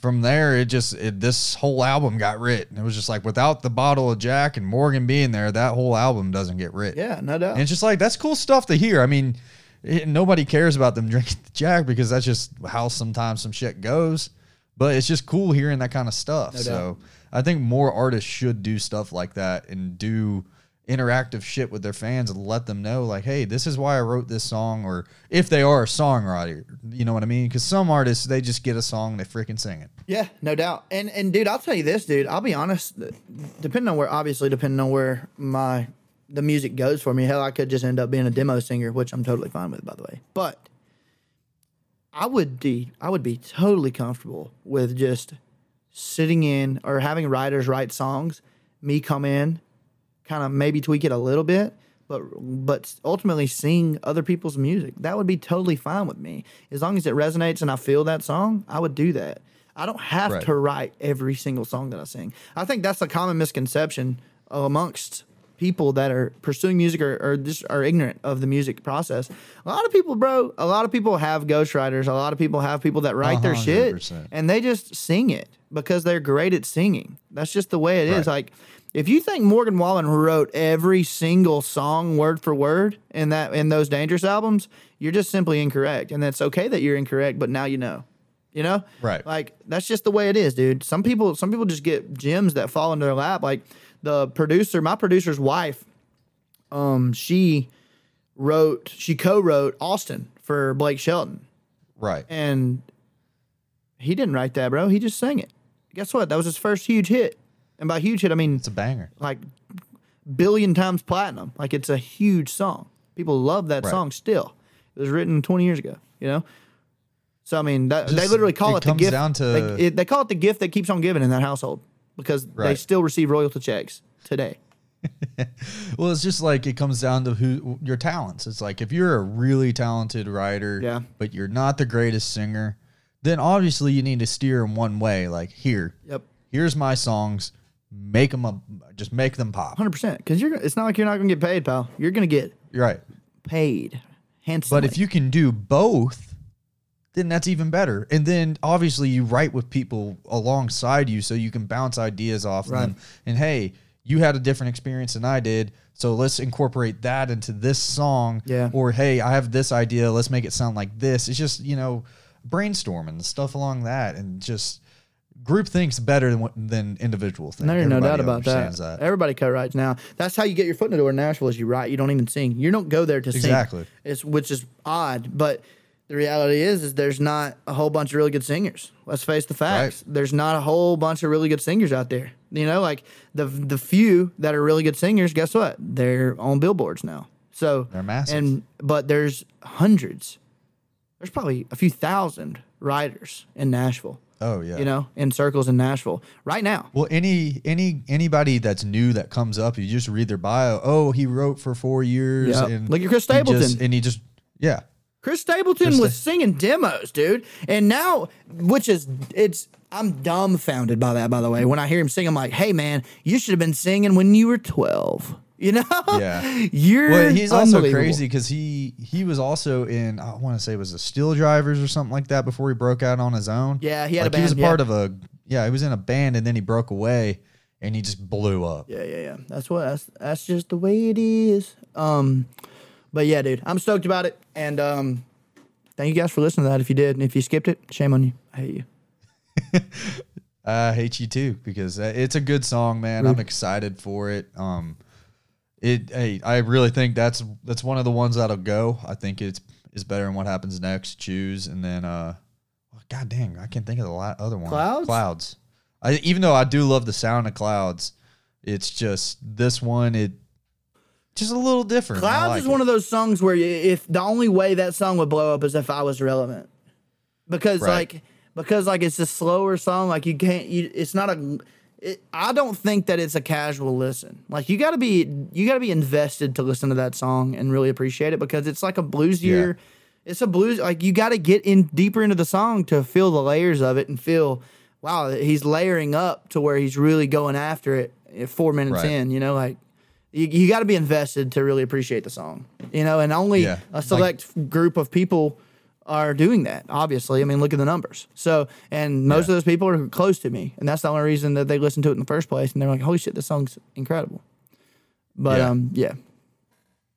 S2: from there it just it, this whole album got written. It was just like without the bottle of Jack and Morgan being there, that whole album doesn't get written.
S1: Yeah, no doubt.
S2: And it's just like that's cool stuff to hear. I mean, it, nobody cares about them *laughs* drinking the Jack because that's just how sometimes some shit goes. But it's just cool hearing that kind of stuff. so I think more artists should do stuff like that and do interactive shit with their fans and let them know, like, hey, this is why I wrote this song, or if they are a songwriter, you know what I mean? Because some artists they just get a song, they freaking sing it.
S1: Yeah, no doubt. And and dude, I'll tell you this, dude. I'll be honest. Depending on where, obviously, depending on where my the music goes for me, hell, I could just end up being a demo singer, which I'm totally fine with, by the way. But I would be, I would be totally comfortable with just sitting in or having writers write songs. Me come in, kind of maybe tweak it a little bit, but but ultimately sing other people's music. That would be totally fine with me. As long as it resonates and I feel that song, I would do that. I don't have
S2: Right.
S1: to write every single song that I sing. I think that's a common misconception amongst people that are pursuing music or, or just are ignorant of the music process. A lot of people, bro, a lot of people have ghostwriters. A lot of people have people that write their shit
S2: 100%.
S1: and they just sing it because they're great at singing. That's just the way it is.
S2: Right.
S1: Like if you think Morgan Wallen wrote every single song word for word in that in those Dangerous albums, you're just simply incorrect. And that's okay that you're incorrect, but now you know. You know?
S2: Right.
S1: Like that's just the way it is, dude. Some people some people just get gems that fall into their lap. Like the producer, my producer's wife, um, she wrote she co-wrote Austin for Blake Shelton.
S2: Right.
S1: And he didn't write that, bro. He just sang it. Guess what? That was his first huge hit. And by huge hit, I mean
S2: It's a banger.
S1: like billion times platinum. Like it's a huge song. People love that
S2: Right.
S1: song still. It was written 20 years ago, you know? So I mean, that, they literally call
S2: it
S1: it, the
S2: comes
S1: gift.
S2: down to-
S1: they, it- they call it the gift that keeps on giving in that household because they still receive royalty checks today. *laughs*
S2: Well, it's just like it comes down to who your talents. It's like if you're a really talented writer,
S1: Yeah.
S2: but you're not the greatest singer, then obviously you need to steer in one way. Like here,
S1: Yep.
S2: here's my songs, make them up, just make them pop.
S1: 100%. Because you're. it's not like you're not going to get paid, pal. You're going to get
S2: You're right.
S1: paid handsomely.
S2: But if you can do both, then that's even better. And then obviously you write with people alongside you so you can bounce ideas off
S1: Right.
S2: them. And hey, you had a different experience than I did. So let's incorporate that into this song.
S1: Yeah.
S2: Or hey, I have this idea. Let's make it sound like this. It's just, you know, brainstorming stuff along that and just group thinks better than than individual think.
S1: No, no doubt about that.
S2: understands
S1: Everybody co-writes now. That's how you get your foot in the door in Nashville. Is you write. You don't even sing. You don't go there to
S2: Exactly.
S1: sing. Exactly. It's which is odd, but the reality is, is there's not a whole bunch of really good singers. Let's face the facts. There's not a whole bunch of really good singers out there. You know, like the the few that are really good singers. Guess what? They're on billboards now. So
S2: They're massive.
S1: And but there's hundreds. There's probably a few thousand writers in Nashville.
S2: Oh yeah.
S1: You know, in circles in Nashville right now.
S2: Well, any any anybody that's new that comes up, you just read their bio. Oh, he wrote for four years.
S1: Yep.
S2: And
S1: Look at Chris
S2: he just-
S1: Stapleton.
S2: and he just yeah,
S1: Chris Stapleton
S2: Chris
S1: was
S2: Sta-
S1: singing demos, dude. And now, which is, it's, I'm dumbfounded by that, by the way. When I hear him sing, I'm like, hey, man, you should have been singing when you were 12. You know?
S2: Yeah. *laughs*
S1: You're
S2: Well, he's also crazy because he he was also in I want to say it was the Steel Drivers or something like that before he broke out on his own.
S1: Yeah, he had a
S2: like he was a
S1: band,
S2: part of a yeah he was in a band and then he broke away and he just blew up.
S1: Yeah, yeah, yeah. That's what that's that's just the way it is. Um, but yeah, dude, I'm stoked about it, and um, thank you guys for listening to that. If you did, and if you skipped it, shame on you. I hate you. *laughs*
S2: I hate you too because uh, it's a good song, man. I'm excited for it. Um, it hey, I really think that's that's one of the ones that'll go. I think it's is better than what happens next. Choose and then uh, god dang, I can't think of the la- other one.
S1: Clouds?
S2: Clouds. I even though I do love the sound of clouds, it's just this one. It just a little different.
S1: Clouds
S2: like
S1: is one
S2: it.
S1: of those songs where you, if the only way that song would blow up is if I was relevant, because
S2: Right.
S1: like because like it's a slower song. Like you can't. You, it's not a. It, I don't think that it's a casual listen. Like you got to be you got to be invested to listen to that song and really appreciate it because it's like a bluesier.
S2: Yeah.
S1: It's a blues like you got to get in deeper into the song to feel the layers of it and feel wow he's layering up to where he's really going after it at four minutes
S2: Right.
S1: in. You know like you, you got to be invested to really appreciate the song, you know, and only
S2: Yeah.
S1: a select group of people are doing that. Obviously, I mean, look at the numbers. So, and most
S2: Yeah.
S1: of those people are close to me, and that's the only reason that they listen to it in the first place. And they're like, "Holy shit, this song's incredible." But
S2: Yeah.
S1: um, yeah,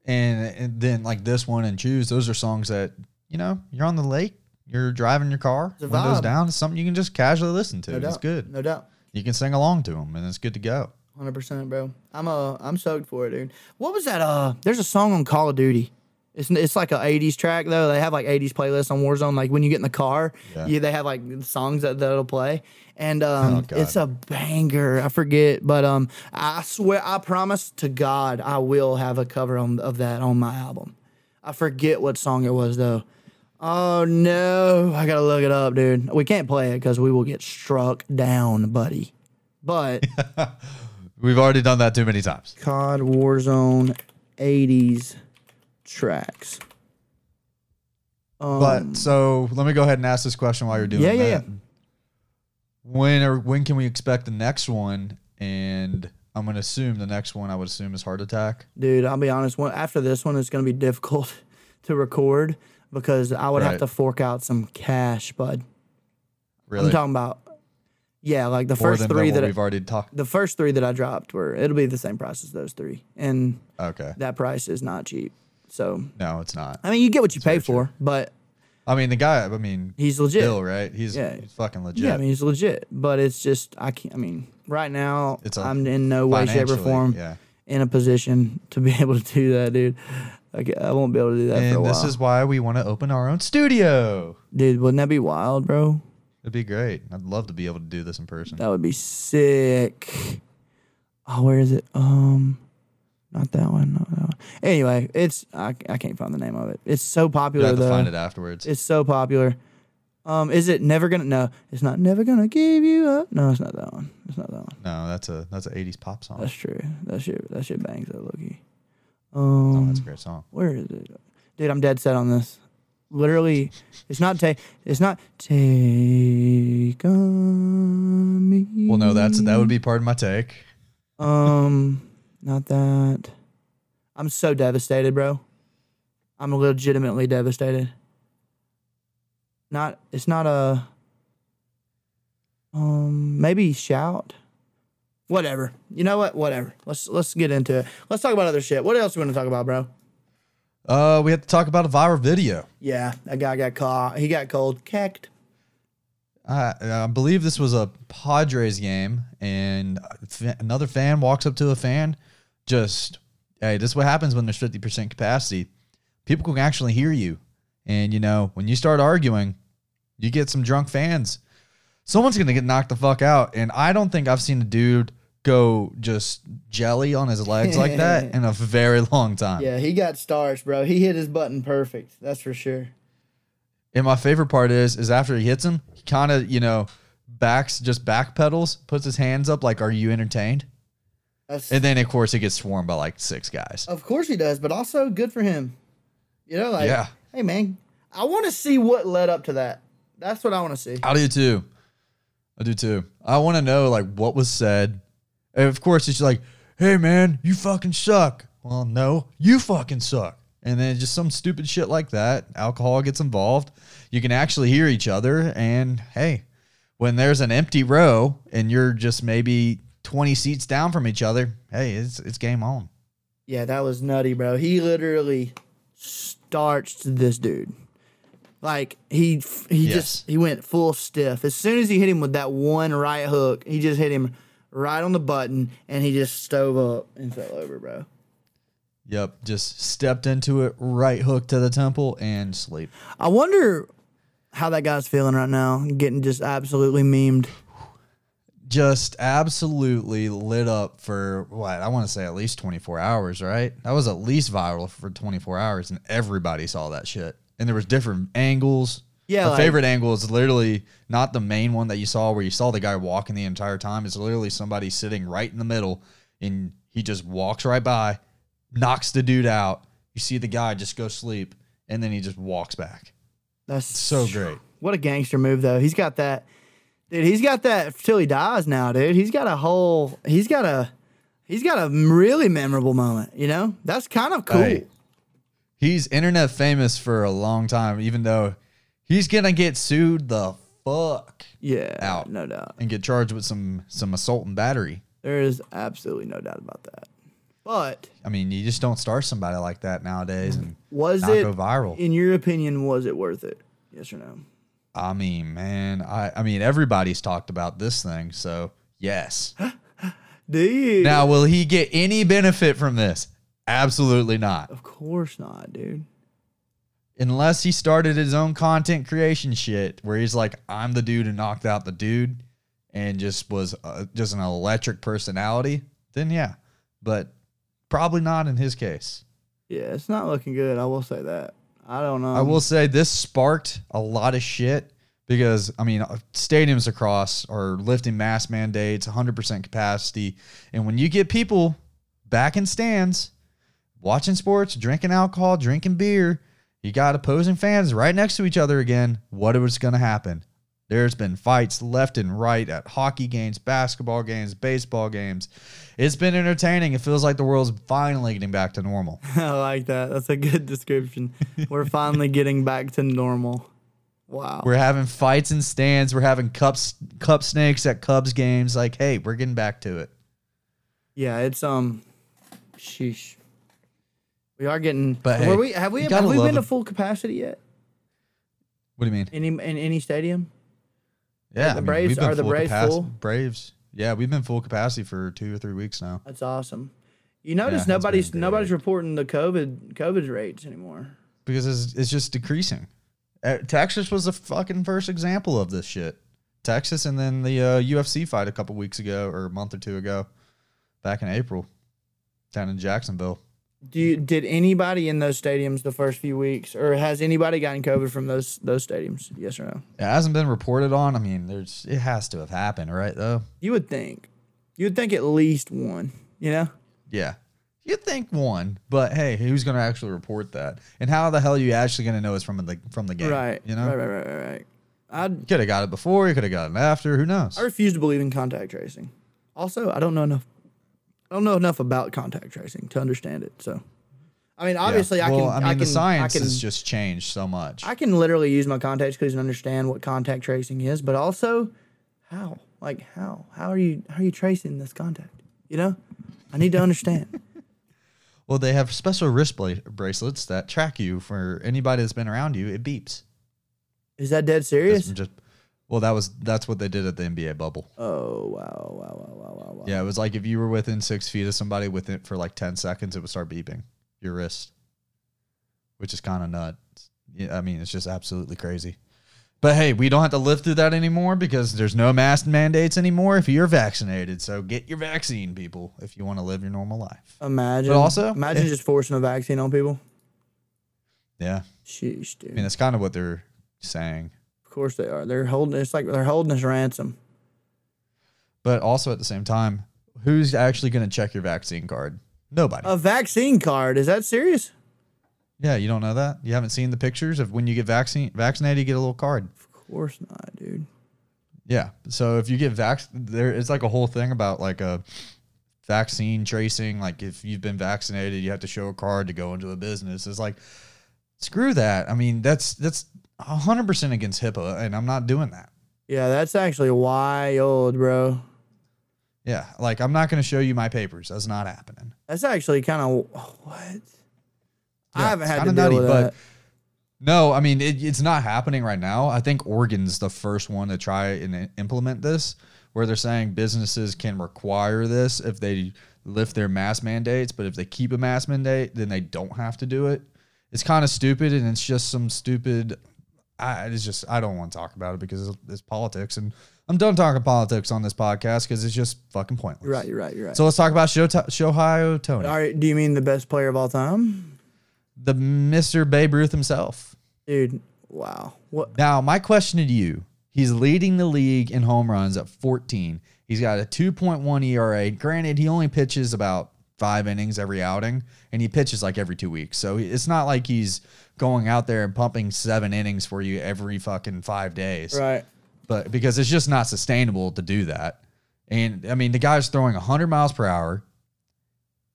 S2: and, and then like this one and choose those are songs that you know you're on the lake you're driving your car
S1: a
S2: windows down it's something you can just casually listen to
S1: no doubt,
S2: it's good
S1: no doubt.
S2: you can sing along to them and it's good to go
S1: Hundred percent, bro. I'm uh I'm stoked for it, dude. What was that? Uh, there's a song on Call of Duty. It's it's like a '80s track though. They have like '80s playlists on Warzone. Like when you get in the car,
S2: Yeah.
S1: yeah, they have like songs that that'll play, and um,
S2: Oh,
S1: it's a banger. I forget, but um, I swear, I promise to God, I will have a cover on, of that on my album. I forget what song it was though. Oh no, I gotta look it up, dude. We can't play it because we will get struck down, buddy. But. *laughs*
S2: we've already done that too many times
S1: COD Warzone 80s tracks. Um,
S2: but so let me go ahead and ask this question while you're doing
S1: Yeah, yeah,
S2: that when or when can we expect the next one and i'm going to assume the next one i would assume is heart attack
S1: dude, I'll be honest. One, after this one, it's going to be *laughs* difficult to record because I would have to fork out some cash, bud.
S2: really
S1: I'm talking about, yeah, like the
S2: more
S1: first three that I,
S2: we've already talked
S1: the first three that I dropped were it'll be the same price as those three, and
S2: okay
S1: that price is not cheap. So
S2: no it's not
S1: I mean, you get what you pay
S2: very true.
S1: for, but
S2: i mean the guy i mean
S1: he's legit.
S2: Bill, right? He's,
S1: Yeah.
S2: he's fucking legit.
S1: Yeah, I mean he's legit, but it's just I can't. I mean, right now
S2: It's a-
S1: I'm in no way, shape, or form
S2: Yeah.
S1: in a position to be *laughs* able to do that, dude. Like I won't be able to do that for a
S2: And this is why we want to open our own studio.
S1: dude, wouldn't that be wild, bro?
S2: It'd be great. I'd love to be able to do this in person.
S1: That would be sick. Oh, where is it? Um, not that one. Not that one. Anyway, it's I, I can't find the name of it. It's so popular.
S2: You have to
S1: though.
S2: find it afterwards.
S1: It's so popular. Um, is it never gonna? No, it's not. Never gonna give you up. No, it's not that one. It's not that one.
S2: no, that's a that's an '80s pop song.
S1: That's true. That shit. That shit bangs though, Loki.
S2: Oh,
S1: Um,
S2: that's a great song.
S1: where is it, dude? I'm dead set on this. Literally, it's not take. It's not take on me.
S2: Well, no, that's that would be part of my take.
S1: Um, not that. I'm so devastated, bro. I'm legitimately devastated. Not. It's not a. Um, maybe shout. Whatever. You know what? Whatever. Let's let's get into it. Let's talk about other shit. What else we want to talk about, bro?
S2: Uh, we have to talk about a viral video.
S1: Yeah, that guy got caught. He got cold cacked.
S2: I, I believe this was a Padres game, and another fan walks up to a fan. Just, hey, this is what happens when there's 50% capacity. People can actually hear you. And, you know, when you start arguing, you get some drunk fans. Someone's going to get knocked the fuck out. And I don't think I've seen a dude go just jelly on his legs like that *laughs* in a very long time.
S1: Yeah, he got stars, bro. He hit his button perfect. That's for sure.
S2: And my favorite part is, is after he hits him, he kind of, you know, backs, just backpedals, puts his hands up like, are you entertained?
S1: That's,
S2: And then, of course, he gets swarmed by like six guys.
S1: of course he does, but also good for him. You know, like,
S2: Yeah.
S1: hey man, I want to see what led up to that. That's what I want to see.
S2: I do too. I do too. I want to know like what was said. And of course, it's like, hey man, you fucking suck. Well, no, you fucking suck. And then just some stupid shit like that. Alcohol gets involved. You can actually hear each other. And hey, when there's an empty row and you're just maybe 20 seats down from each other, hey, it's it's game on.
S1: Yeah, that was nutty, bro. He literally starched this dude. Like he he
S2: Yes.
S1: just he went full stiff. As soon as he hit him with that one right hook, he just hit him right on the button and he just stove up and fell over, bro.
S2: Yep, just stepped into it, right hook to the temple, and sleep.
S1: I wonder how that guy's feeling right now, getting just absolutely memed.
S2: Just absolutely lit up for what I want to say at least 24 hours, right? That was at least viral for 24 hours, and everybody saw that shit. And there was different angles.
S1: Yeah,
S2: my
S1: like-
S2: favorite angle is literally not the main one that you saw where you saw the guy walking the entire time. It's literally somebody sitting right in the middle, and he just walks right by, knocks the dude out. You see the guy just go sleep, and then he just walks back.
S1: That's
S2: So great.
S1: What a gangster move though. He's got that dude, he's got that till he dies now, dude. He's got a whole he's got a he's got a really memorable moment, you know? That's kind of cool.
S2: Hey. He's internet famous for a long time, even though he's gonna get sued the fuck
S1: Yeah,
S2: Out.
S1: no doubt.
S2: and get charged with some some assault and battery.
S1: There is absolutely no doubt about that. But
S2: I mean, you just don't start somebody like that nowadays and
S1: was it
S2: go viral.
S1: in your opinion was it worth it? Yes or no?
S2: I mean, man, I I mean everybody's talked about this thing, so yes. *gasps*
S1: Dude.
S2: now, will he get any benefit from this? Absolutely not.
S1: of course not, dude.
S2: Unless he started his own content creation shit where he's like, I'm the dude who knocked out the dude and just was uh, just an electric personality, then yeah. But probably not in his case.
S1: Yeah, it's not looking good. I will say that. I don't know.
S2: I will say this sparked a lot of shit because I mean uh, stadiums across are lifting mask mandates, 100% capacity, and when you get people back in stands watching sports, drinking alcohol, drinking beer, you got opposing fans right next to each other again. What was going to happen? There's been fights left and right at hockey games, basketball games, baseball games. It's been entertaining. It feels like the world's finally getting back to normal. *laughs*
S1: I like that. That's a good description. We're finally getting back to normal. Wow.
S2: We're having fights in stands. We're having cups, cup snakes at Cubs games. Like, hey, we're getting back to it.
S1: Yeah, it's um, sheesh. We are getting.
S2: But
S1: were
S2: hey,
S1: we have we have we been to full capacity yet?
S2: What do you mean?
S1: Any in any stadium?
S2: Yeah,
S1: the
S2: I mean,
S1: Braves- are the Braves
S2: capaci-
S1: full?
S2: Braves. Yeah, we've been full capacity for two or three weeks now.
S1: That's awesome. You notice
S2: it's
S1: nobody's nobody's reporting the COVID COVID rates anymore.
S2: because it's, it's just decreasing. Uh, Texas was the fucking first example of this shit. Texas and then the uh, UFC fight a couple weeks ago or a month or two ago, back in April, down in Jacksonville.
S1: Do you, did anybody in those stadiums the first few weeks, or has anybody gotten COVID from those those stadiums? Yes or no?
S2: It hasn't been reported on. I mean, there's it has to have happened, right? Though.
S1: You would think. You would think at least one. You know.
S2: Yeah. You'd think one, but hey, who's going to actually report that? And how the hell are you actually going to know it's from the from the game?
S1: Right.
S2: You know,
S1: Right. Right. Right. Right. right. I
S2: could have got it before. You could have gotten it after. Who knows?
S1: I refuse to believe in contact tracing. Also, I don't know enough. I don't know enough about contact tracing to understand it. So, I mean, obviously,
S2: Yeah.
S1: I can.
S2: I mean,
S1: can,
S2: the science
S1: I can,
S2: has just changed so much.
S1: I can literally use my contacts clues and understand what contact tracing is, but also how, like how, how are you, how are you tracing this contact? You know, I need to understand. *laughs*
S2: well, they have special wrist bla- bracelets that track you for anybody that's been around you. It beeps.
S1: is that dead
S2: That's
S1: serious?
S2: just well, that was that's what they did at the NBA bubble.
S1: Oh wow, wow, wow, wow, wow, wow.
S2: Yeah, it was like if you were within six feet of somebody with it for like ten seconds, it would start beeping your wrist, which is kind of nuts. Yeah, I mean, it's just absolutely crazy. But hey, we don't have to live through that anymore because there's no mask mandates anymore if you're vaccinated. So get your vaccine, people, if you want to live your normal life.
S1: Imagine.
S2: But also-
S1: imagine
S2: eh.
S1: just forcing a vaccine on people.
S2: Yeah,
S1: Sheesh, dude.
S2: I mean that's kind of what they're saying.
S1: Of course they are. They're holding. It's like they're holding us ransom.
S2: But also at the same time, who's actually going to check your vaccine card? Nobody.
S1: A vaccine card? Is that serious?
S2: yeah, you don't know that. You haven't seen the pictures of when you get vaccine vaccinated, you get a little card.
S1: Of course not, dude.
S2: Yeah. So if you get vax, there it's like a whole thing about like a vaccine tracing. Like if you've been vaccinated, you have to show a card to go into a business. It's like screw that. I mean, that's that's hundred percent against HIPAA, and I'm not doing that.
S1: Yeah, that's actually wild, bro.
S2: Yeah, like I'm not going to show you my papers. That's not happening.
S1: That's actually kind of what. I haven't had to deal
S2: nutty,
S1: with
S2: but
S1: that.
S2: No, I mean it, it's not happening right now. I think Oregon's the first one to try and implement this, where they're saying businesses can require this if they lift their mask mandates, but if they keep a mask mandate, then they don't have to do it. It's kind of stupid, and it's just some stupid. I it's just I don't want to talk about it because it's, it's politics, and I'm done talking politics on this podcast because it's just fucking pointless.
S1: You're right. You're right. You're right.
S2: So let's talk about Show Shohei Ohtani,
S1: All right. Do you mean the best player of all time,
S2: the Mr. Babe Ruth himself.
S1: dude? Wow. What?
S2: Now, my question to you: He's leading the league in home runs at 14. He's got a 2.1 ERA. Granted, he only pitches about five innings every outing, and he pitches like every two weeks. So it's not like he's going out there and pumping seven innings for you every fucking five days.
S1: Right.
S2: But because it's just not sustainable to do that. And I mean, the guy's throwing 100 miles per hour,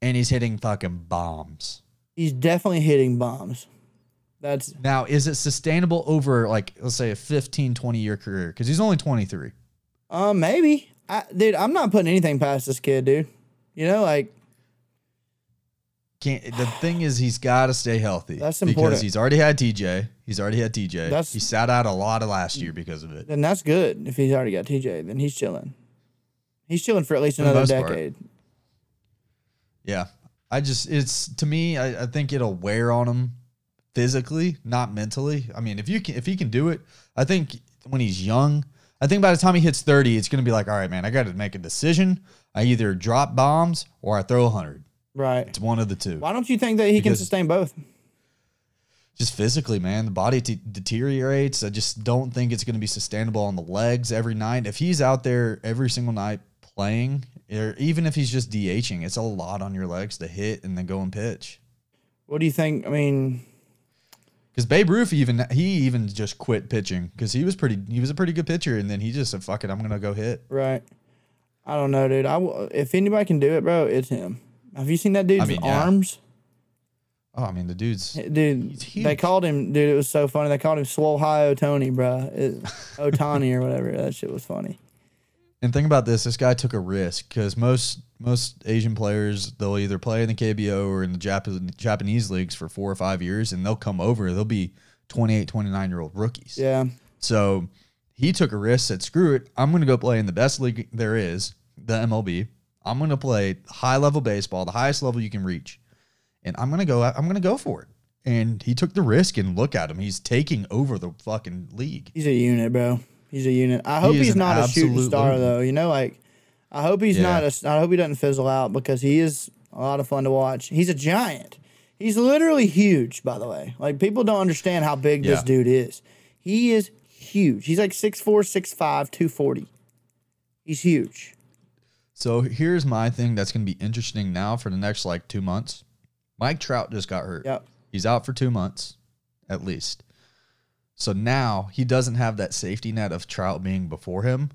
S2: and he's hitting fucking bombs.
S1: He's definitely hitting bombs. That's
S2: Now, is it sustainable over like let's say a 15, 20 year career? Because he's only 23.
S1: uh maybe. I, dude, I'm not putting anything past this kid, dude. You know, like
S2: Can't the thing is he's got to stay healthy.
S1: That's important because
S2: he's already had TJ. He's already had TJ.
S1: That's-
S2: he sat out a lot of last year because of it.
S1: And that's good. If he's already got TJ, then he's chilling. He's chilling for at least another
S2: most part.
S1: decade.
S2: Yeah, I just it's to me. I, I think it'll wear on him physically, not mentally. I mean, if you can, if he can do it, I think when he's young, I think by the time he hits thirty, it's going to be like, all right, man, I got to make a decision. I either drop bombs or I throw hundred.
S1: Right.
S2: It's one of the two.
S1: Why don't you think that he can
S2: Because-
S1: sustain both?
S2: just physically, man, the body t- deteriorates. I just don't think it's going to be sustainable on the legs every night. If he's out there every single night playing, or even if he's just DHing, it's a lot on your legs to hit and then go and pitch.
S1: What do you think? I mean,
S2: Because Babe Ruth even he even just quit pitching because he was pretty he was a pretty good pitcher and then he just said fuck it I'm gonna go hit.
S1: right? I don't know, dude. I w- if anybody can do it, bro, it's him. Have you seen that dude's
S2: mean, yeah.
S1: arms?
S2: Oh, I mean the dude's
S1: Dude, they called him, dude. It was so funny. They called him Swole High Otoni, bro. *laughs* Otani or whatever. That shit was funny.
S2: and think about this. This guy took a risk because most most Asian players they'll either play in the KBO or in the Jap- Japanese leagues for four or five years and they'll come over. They'll be 28, 29 year old rookies.
S1: Yeah,
S2: So he took a risk. Said screw it. I'm going to go play in the best league there is, the MLB. I'm going to play high level baseball, the highest level you can reach, and I'm going to go. I'm going to go for it. And he took the risk, and look at him. He's taking over the fucking league.
S1: he's a unit, bro. He's a unit. I hope
S2: is
S1: he's not a shooting star though. You know, like I hope he's
S2: Yeah.
S1: not. A, I hope he doesn't fizzle out because he is a lot of fun to watch. He's a giant. He's literally huge, by the way. Like people don't understand how big this dude is. He is huge. He's like 6'4", 6'5", 240. He's huge.
S2: So here's my thing that's going to be interesting now for the next like two months. Mike Trout just got hurt.
S1: Yep.
S2: He's out for two months, at least. So now he doesn't have that safety net of Trout being before him,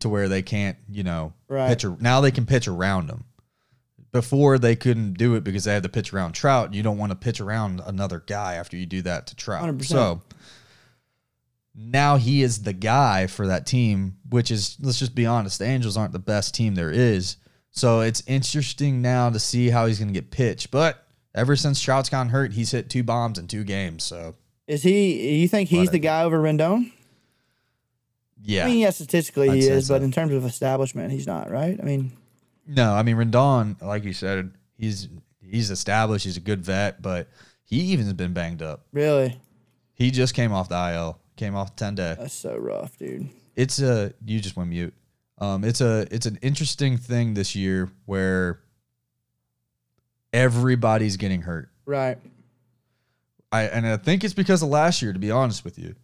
S2: to where they can't, you know,
S1: Right.
S2: pitch. ar- Now they can pitch around him. Before they couldn't do it because they had to pitch around Trout. You don't want to pitch around another guy after you do that to Trout.
S1: 100%.
S2: So now he is the guy for that team, which is let's just be honest, the Angels aren't the best team there is. So it's interesting now to see how he's going to get pitched. But ever since Trout's gotten hurt, he's hit two bombs in two games. So
S1: Is he? You think he's the guy over Rendon?
S2: yeah,
S1: I mean, yeah, statistically
S2: I'd
S1: he is, but in terms of establishment, he's not. Right? I mean,
S2: no, I mean Rendon, like you said, he's he's established. He's a good vet, but he even has been banged up.
S1: really,
S2: He just came off the IL, came off ten day.
S1: that's so rough, dude.
S2: it's a you just went mute. Um, it's a it's an interesting thing this year where everybody's getting hurt.
S1: Right.
S2: I and I think it's because of last year. To be honest with you,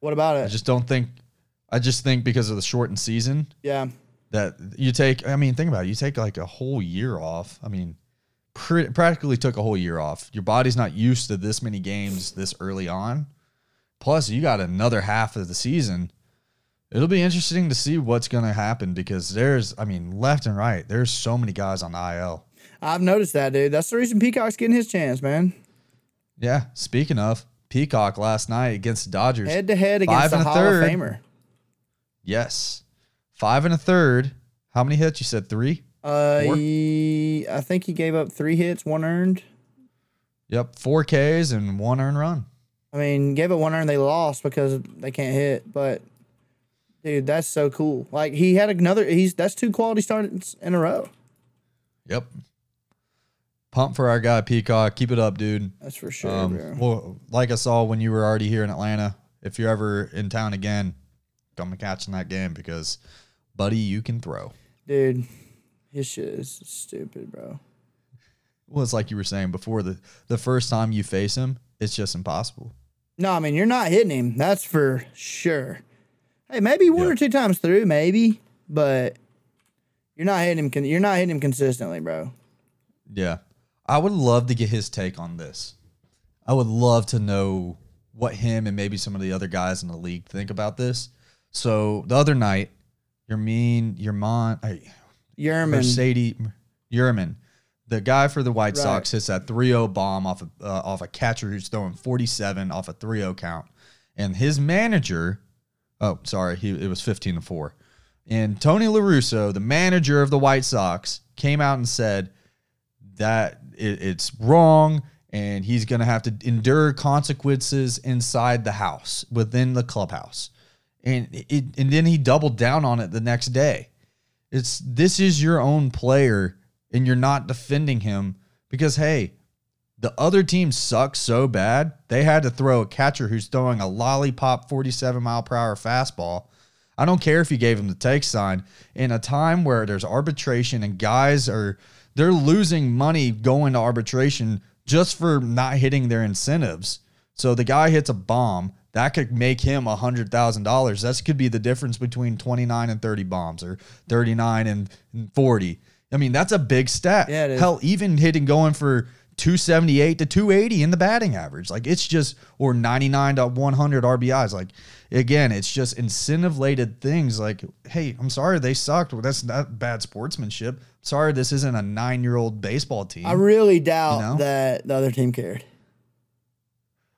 S1: What about it?
S2: I just don't think. I just think because of the shortened season
S1: yeah.
S2: that you take. I mean, think about it. You take like a whole year off. I mean, pr- practically took a whole year off. Your body's not used to this many games this early on. Plus, you got another half of the season. It'll be interesting to see what's going to happen because there's, I mean, left and right, there's so many guys on the IL.
S1: I've noticed that, dude. That's the reason Peacock's getting his chance, man.
S2: Yeah. Speaking of Peacock last night against the Dodgers,
S1: Head to head
S2: Five
S1: against a Hall
S2: third.
S1: of Famer.
S2: yes, five and a third. How many hits? You said three.
S1: Uh, he, I think he gave up three hits, one earned.
S2: Yep, four Ks and one earned run.
S1: I mean, gave it one earned. They lost because they can't hit. But dude, that's so cool. Like he had another. He's that's two quality starts in a row.
S2: Yep. Pump for our guy Peacock. Keep it up, dude.
S1: That's for sure,
S2: Um,
S1: bro.
S2: well, like I saw when you were already here in Atlanta, if you're ever in town again, come and catch in that game because, buddy, you can throw.
S1: Dude, his shit is stupid, bro.
S2: Well, it's like you were saying before the the first time you face him, it's just impossible.
S1: No, I mean you're not hitting him. That's for sure. Hey, maybe one
S2: Yeah.
S1: or two times through, maybe, but you're not hitting him. con- You're not hitting him consistently, bro.
S2: Yeah. I would love to get his take on this. I would love to know what him and maybe some of the other guys in the league think about this. So the other night, your mean, your mon,
S1: Yermín,
S2: Mercedes Yermín, the guy for the White
S1: Right.
S2: Sox hits that 3-0 bomb off a, uh, off a catcher who's throwing 47 off a 3-0 count. And his manager, oh, sorry, he it was 15 to 4. And Tony La Russa, the manager of the White Sox, came out and said that it, it's wrong and he's going to have to endure consequences inside the house, within the clubhouse. And it, and then he doubled down on it the next day. It's this is your own player and you're not defending him because hey, the other team sucks so bad they had to throw a catcher who's throwing a lollipop 47 mile per hour fastball. I don't care if you gave him the take sign in a time where there's arbitration and guys are they're losing money going to arbitration just for not hitting their incentives. So the guy hits a bomb that could make him a hundred thousand dollars. That could be the difference between twenty nine and thirty bombs, or thirty nine and and forty. I mean, that's a big stat.
S1: Yeah, it is.
S2: Hell, even hitting going for two seventy eight to two eighty in the batting average, like it's just or ninety nine to one hundred RBIs. Like again, it's just incentive lated things. Like, hey, I'm sorry they sucked. Well, that's not bad sportsmanship. Sorry, this isn't a nine year old baseball team.
S1: I really doubt
S2: You know?
S1: that the other team cared.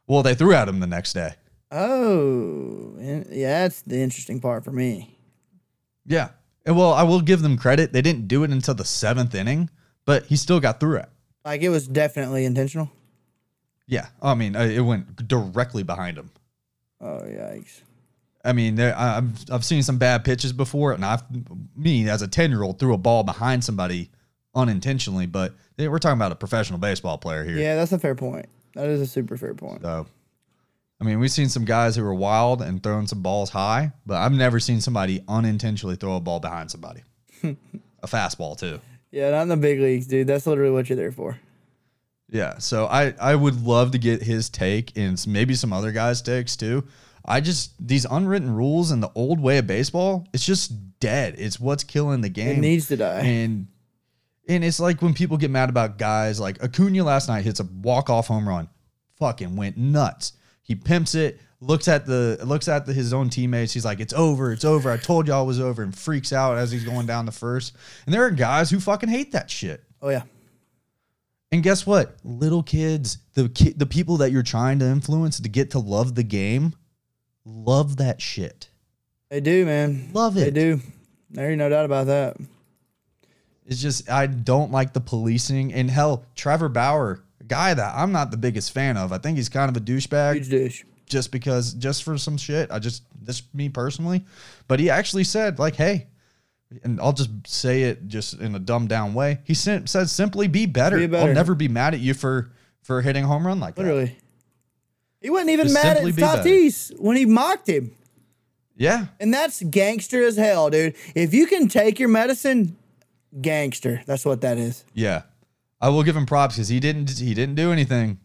S2: well, they threw at him the next day.
S1: Oh, yeah, that's the interesting part for me.
S2: Yeah. And well, I will give them credit. They didn't do it until the seventh inning, but he still got through it.
S1: Like it was definitely intentional.
S2: Yeah. I mean, uh, it went directly behind him.
S1: Oh yikes!
S2: I mean, there, I've I've seen some bad pitches before, and I've me as a ten year old threw a ball behind somebody unintentionally, but they- we're talking about a professional baseball player here.
S1: Yeah, that's a fair point. That is a super fair point.
S2: So, I mean, we've seen some guys who are wild and throwing some balls high, but I've never seen somebody unintentionally throw a ball behind somebody. *laughs* a fastball too.
S1: Yeah, not in the big leagues, dude. That's literally what you're there for.
S2: Yeah, so I I would love to get his take and maybe some other guys' takes too. I just these unwritten rules and the old way of baseball, it's just dead. It's what's killing the game.
S1: It needs to die.
S2: And and it's like when people get mad about guys like Acuna last night hits a walk off home run, fucking went nuts. He pimps it, looks at the looks at the, his own teammates. He's like, "It's over, it's over. I told y'all it was over," and freaks out as he's going down the first. And there are guys who fucking hate that shit.
S1: Oh yeah,
S2: And guess what? Little kids, the ki- the people that you're trying to influence to get to love the game, love that shit.
S1: they do, man.
S2: Love it.
S1: They do. There ain't no doubt about that.
S2: It's just I don't like the policing. And hell, Trevor Bauer, guy that I'm not the biggest fan of. I think he's kind of a douchebag
S1: Huge douche.
S2: just because just for some shit. I just this me personally, but he actually said like, "Hey," and I'll just say it just in a dumbed down way. He said, said simply, "Be better.
S1: Be better.
S2: I'll never be mad at you for for hitting a home run like that."
S1: Literally. He wasn't even
S2: Just
S1: mad at
S2: be.
S1: Tatis when he mocked him.
S2: Yeah,
S1: And that's gangster as hell, dude. If you can take your medicine, gangster. That's what that is.
S2: Yeah, I will give him props because he didn't he didn't do anything.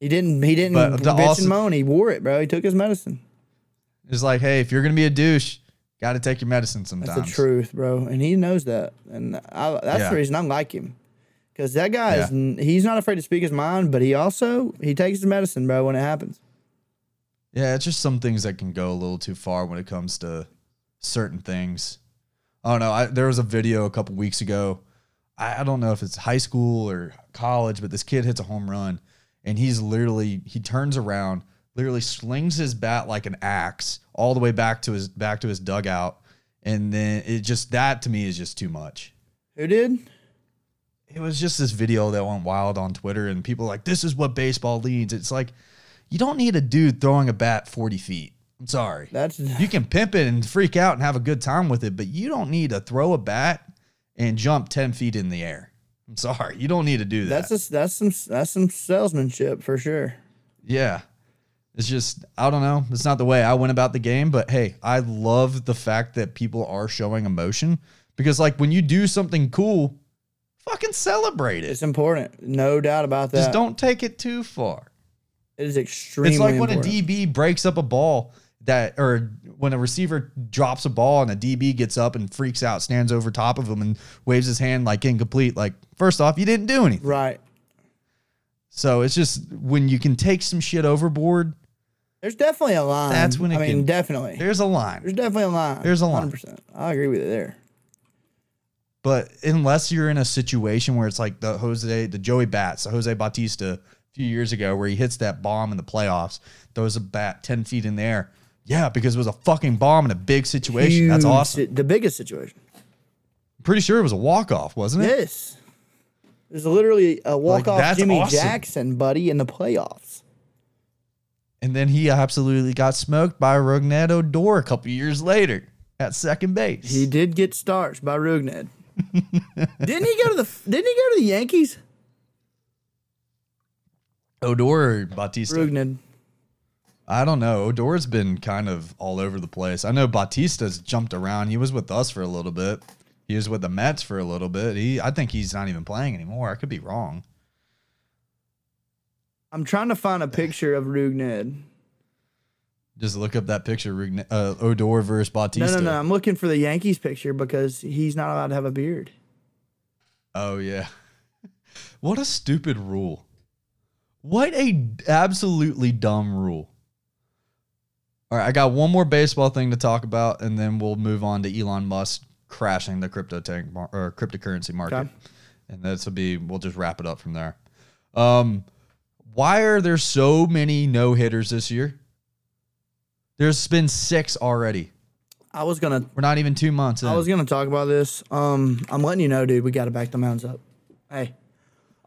S1: He didn't he didn't
S2: But
S1: bitch
S2: also-
S1: and moan. He wore it, bro. He took his medicine.
S2: It's like, hey, if you're gonna be a douche, got to take your medicine
S1: That's
S2: sometimes.
S1: the truth, bro. And he knows that. And I, that's
S2: Yeah.
S1: the reason I like him. Because that guy is,
S2: Yeah.
S1: n he's not afraid to speak his mind, but he also, he takes his medicine, bro, when it happens.
S2: Yeah, it's just some things that can go a little too far when it comes to certain things. I don't know. I, there was a video a couple weeks ago. I, I don't know if it's high school or college, but this kid hits a home run, and he's literally he turns around, literally slings his bat like an axe all the way back to his back to his dugout, And then it just that to me is just too much.
S1: Who did?
S2: It was just this video that went wild on Twitter, and people like, "This is what baseball needs." It's like you don't need a dude throwing a bat forty feet. I'm sorry.
S1: That's
S2: you can pimp it and freak out and have a good time with it, but you don't need to throw a bat and jump ten feet in the air. I'm sorry, you don't need to do that.
S1: that's a, that's some that's some salesmanship for sure.
S2: yeah, it's just I don't know. It's not the way I went about the game, but hey, I love the fact that people are showing emotion because like when you do something cool, fucking celebrate it.
S1: It's important, no doubt about that.
S2: Just don't take it too far.
S1: It is extremely.
S2: It's like when a. DB breaks up a ball that, or when a receiver drops a ball and a DB gets up and freaks out, stands over top of him and waves his hand like incomplete. Like, first off, you didn't do anything.
S1: Right.
S2: So it's just when you can take some shit overboard,
S1: There's definitely a line.
S2: That's when it
S1: I mean,
S2: can-
S1: definitely.
S2: there's a line.
S1: There's definitely a line.
S2: There's a line.
S1: 100%. I agree with you there.
S2: But unless you're in a situation where it's like the Jose, the Joey Bats, the Jose Bautista a few years ago, where he hits that bomb in the playoffs, throws a bat 10 feet in the air. Yeah, because it was a fucking bomb in a big situation. That's awesome.
S1: the biggest situation.
S2: Pretty sure it was a walk off, wasn't it?
S1: Yes. There's literally a walk off
S2: that's
S1: Jimmy
S2: awesome.
S1: Jackson, buddy, in the playoffs.
S2: And then he absolutely got smoked by Rougned Odor a couple years later at second base.
S1: He did get starched by Rougned. *laughs* didn't he go to the Didn't he go to the Yankees?
S2: Odor or Bautista?
S1: Rougned.
S2: I don't know. Odor's been kind of all over the place. I know Bautista's jumped around. He was with us for a little bit. He was with the Mets for a little bit. He, I think he's not even playing anymore. I could be wrong.
S1: I'm trying to find a picture of Rougned.
S2: Just look up that picture, Rougned- uh, Odor versus Bautista.
S1: No, no, no. I'm looking for the Yankees picture because he's not allowed to have a beard.
S2: Oh yeah. *laughs* What a stupid rule. What a absolutely dumb rule. All right, I got one more baseball thing to talk about, and then we'll move on to Elon Musk crashing the crypto tank mar- or cryptocurrency market,
S1: Okay.
S2: and this will be we'll just wrap it up from there. Um, why are there so many no hitters this year? There's been six already.
S1: I was gonna
S2: We're not even two months in.
S1: I was gonna talk about this. Um, I'm letting you know, dude. We got to back the mounds up. Hey,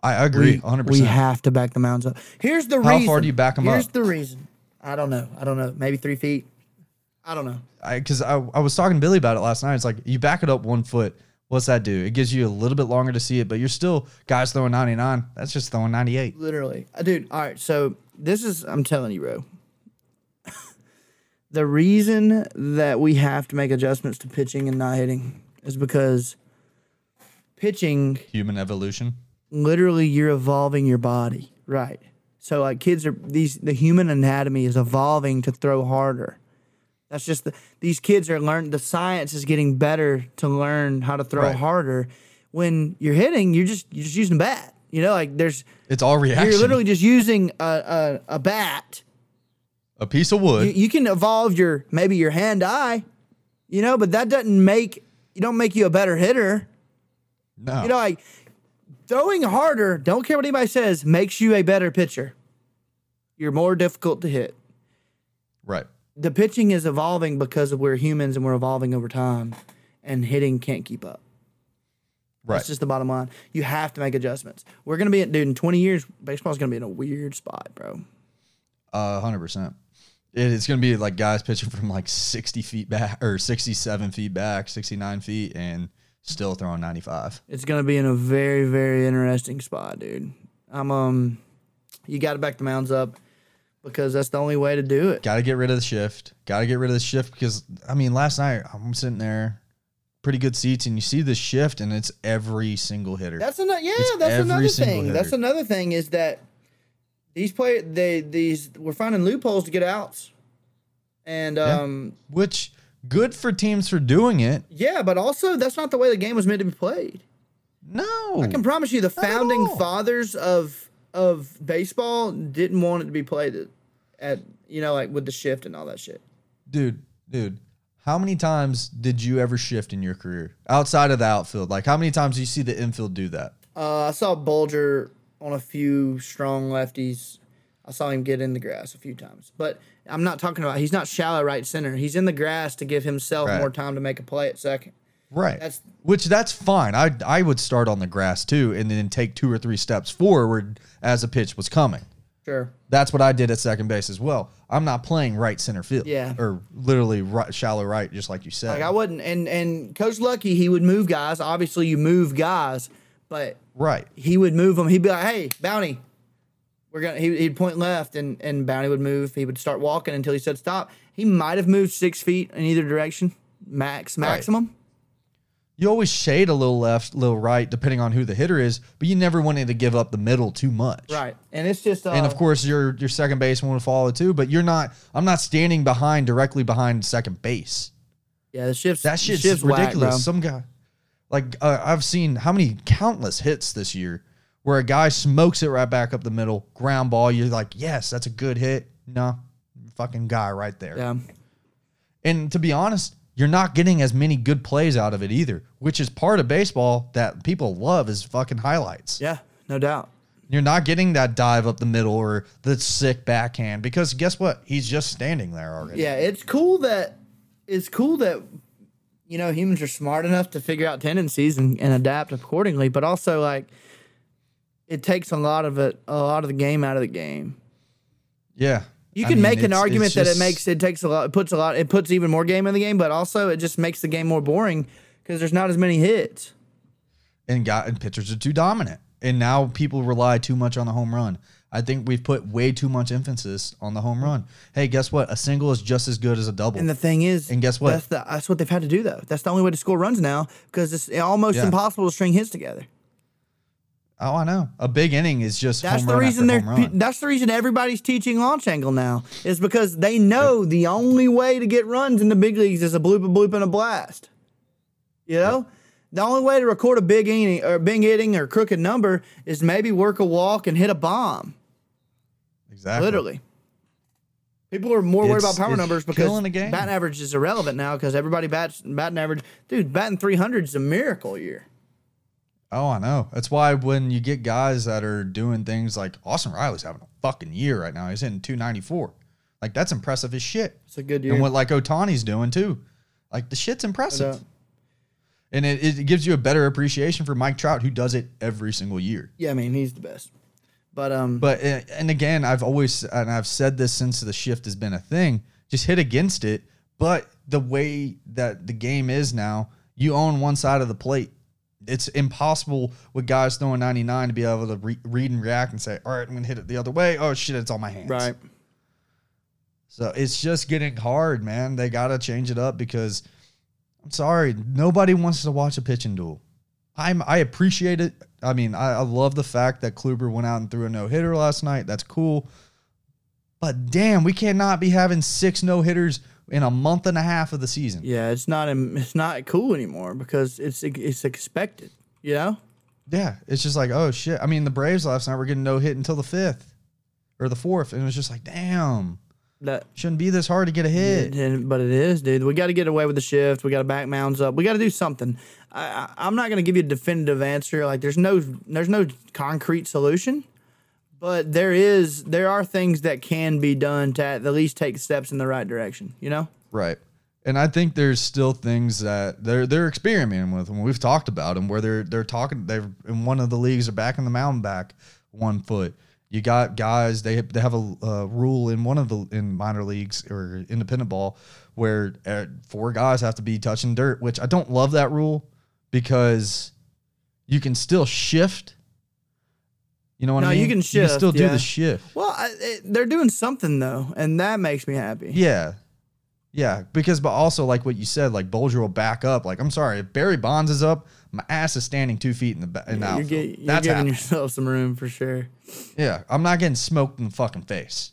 S2: I agree,
S1: we,
S2: 100.
S1: we have to back the mounds up. Here's the
S2: How
S1: reason.
S2: far do you back 'em
S1: Here's
S2: up?
S1: Here's the reason. I don't know. I don't know. Maybe three feet. I don't know.
S2: because I, I, was talking to Billy about it last night. It's like you back it up one foot. What's that do? It gives you a little bit longer to see it, but you're still guys throwing 99. That's just throwing 98.
S1: Literally, Uh, dude. All right. So this is. I'm telling you, bro. *laughs* the reason that we have to make adjustments to pitching and not hitting is because pitching
S2: Human evolution.
S1: literally you're evolving your body right so like kids are these the human anatomy is evolving to throw harder that's just the, these kids are learning. the science is getting better to learn how to throw
S2: Right.
S1: harder when you're hitting you're just you're just using a bat you know like there's
S2: It's all reaction.
S1: you're literally just using a, a, a bat
S2: a piece of wood.
S1: you, you can evolve your maybe your hand eye you know but that doesn't make you don't make you a better hitter
S2: no.
S1: you know, like throwing harder, don't care what anybody says, makes you a better pitcher. You're more difficult to hit.
S2: right.
S1: The pitching is evolving because of we're humans and we're evolving over time, and hitting can't keep up.
S2: Right.
S1: That's just the bottom line. You have to make adjustments. We're gonna be at dude in 20 years, baseball's gonna be in a weird spot, bro.
S2: Uh, 100%. It's going to be like guys pitching from like 60 feet back or 67 feet back, 69 feet, and still throwing 95.
S1: It's gonna be in a very, very interesting spot, dude. I'm um, you got to back the mounds up because that's the only way to do it.
S2: Got to get rid of the shift. Got to get rid of the shift because, I mean, last night I'm sitting there, pretty good seats, and you see the shift, and it's every single hitter.
S1: That's another yeah.
S2: It's
S1: that's another thing.
S2: hitter.
S1: That's another thing is that these players they these we're finding loopholes to get outs, and um
S2: Which good for teams for doing it.
S1: yeah. but also that's not the way the game was meant to be played.
S2: No,
S1: I can promise you, the founding fathers of of baseball didn't want it to be played at, at you know like with the shift and all that shit.
S2: dude, dude. How many times did you ever shift in your career outside of the outfield? Like, how many times do you see the infield do that?
S1: Uh, I saw Bulger on a few strong lefties. I saw him get in the grass a few times. But I'm not talking about he's not shallow right center. He's in the grass to give himself
S2: Right.
S1: more time to make a play at second.
S2: Right.
S1: That's-
S2: Which that's fine. I I would start on the grass too, and then take two or three steps forward as a pitch was coming.
S1: Sure.
S2: That's what I did at second base as well. I'm not playing right center field.
S1: Yeah.
S2: Or literally right, shallow right, just like you said.
S1: Like I wouldn't and and Coach Lucky, he would move guys. Obviously you move guys, but
S2: right.
S1: he would move them. He'd be like, "Hey, Bounty, we're gonna." He, he'd point left, and and Bounty would move. He would start walking until he said stop. He might have moved six feet in either direction, max maximum.
S2: You always shade a little left, little right, depending on who the hitter is, but you never wanted to give up the middle too much.
S1: Right, and it's just uh,
S2: And of course, your your second baseman will follow too, but you're not. I'm not standing behind directly behind second base.
S1: yeah, the shifts.
S2: That shit's
S1: shifts whack,
S2: ridiculous.
S1: bro.
S2: Some guy, like uh, I've seen how many countless hits this year where a guy smokes it right back up the middle, ground ball. You're like, yes, that's a good hit. No, fucking guy right there.
S1: yeah,
S2: And to be honest, you're not getting as many good plays out of it either, which is part of baseball that people love is fucking highlights.
S1: yeah, no doubt.
S2: You're not getting that dive up the middle or the sick backhand because guess what? He's just standing there already.
S1: Yeah, it's cool that it's cool that you know humans are smart enough to figure out tendencies and, and adapt accordingly, but also like it takes a lot of it, a lot of the game out of the game.
S2: Yeah.
S1: You
S2: I
S1: can
S2: mean,
S1: make an argument
S2: it's
S1: that it makes it takes a lot, it puts a lot, it puts even more game in the game, but also it just makes the game more boring because there's not as many hits.
S2: and got and pitchers are too dominant. And now people rely too much on the home run. I think we've put way too much emphasis on the home run. Hey, guess what? A single is just as good as a double.
S1: And the thing is,
S2: And guess what?
S1: That's, the, that's what they've had to do though. That's the only way to score runs now because it's almost
S2: Yeah.
S1: impossible to string hits together.
S2: Oh, I know. A big inning is just
S1: That's the reason they're. That's the reason everybody's teaching launch angle now is because they know the only way to get runs in the big leagues is a bloop, a bloop, and a blast. You know, the only way to record a big inning or big hitting or crooked number is maybe work a walk and hit a bomb.
S2: Exactly.
S1: Literally. People are more worried about power numbers because
S2: killing the game.
S1: batting average is irrelevant now because everybody bats batting average. Dude, batting 300 is a miracle year.
S2: Oh, I know. That's why when you get guys that are doing things like Austin Riley's having a fucking year right now. He's hitting 294. Like that's impressive as shit.
S1: It's a good year.
S2: And what like Ohtani's doing too. Like the shit's impressive. And it, it gives you a better appreciation for Mike Trout, who does it every single year.
S1: yeah, I mean, he's the best. But um,
S2: But uh, and again, I've always and I've said this since the shift has been a thing. Just hit against it. But the way that the game is now, you own one side of the plate. It's impossible with guys throwing 99 to be able to re- read and react and say, "All right, I'm gonna hit it the other way." Oh shit, it's on my hands.
S1: right.
S2: So it's just getting hard, man. They gotta change it up because I'm sorry, nobody wants to watch a pitching duel. I'm I appreciate it. I mean, I, I love the fact that Kluber went out and threw a no hitter last night. That's cool. But damn, we cannot be having six no hitters in a month and a half of the season.
S1: Yeah, it's not it's not cool anymore because it's it's expected. You know.
S2: Yeah, it's just like, oh shit. I mean, the Braves last night were getting no hit until the fifth or the fourth, and it was just like, damn,
S1: That
S2: shouldn't be this hard to get a hit.
S1: And- but it is, dude. We got to get away with the shift. We got to back mounds up. We got to do something. I, I, I'm not going to give you a definitive answer. Like there's no there's no concrete solution, but there is there are things that can be done to at least take steps in the right direction. You know.
S2: Right. And I think there's still things that they're they're experimenting with, and we've talked about them where they're they're talking. They're in one of the leagues are backing the mountain back one foot. You got guys they they have a rule in one of the in minor leagues or independent ball where uh, four guys have to be touching dirt, which I don't love that rule because you can still shift. You know what
S1: No,
S2: I mean?
S1: you can
S2: You
S1: shift,
S2: can still do
S1: yeah.
S2: the shift.
S1: Well, I, it, they're doing something though, and that makes me happy.
S2: Yeah. Yeah, because but also like what you said, like Bolger will back up. Like I'm sorry, if Barry Bonds is up, my ass is standing two feet in the ba- in the
S1: you're, get, you're giving
S2: happening.
S1: yourself some room for sure.
S2: Yeah, I'm not getting smoked in the fucking face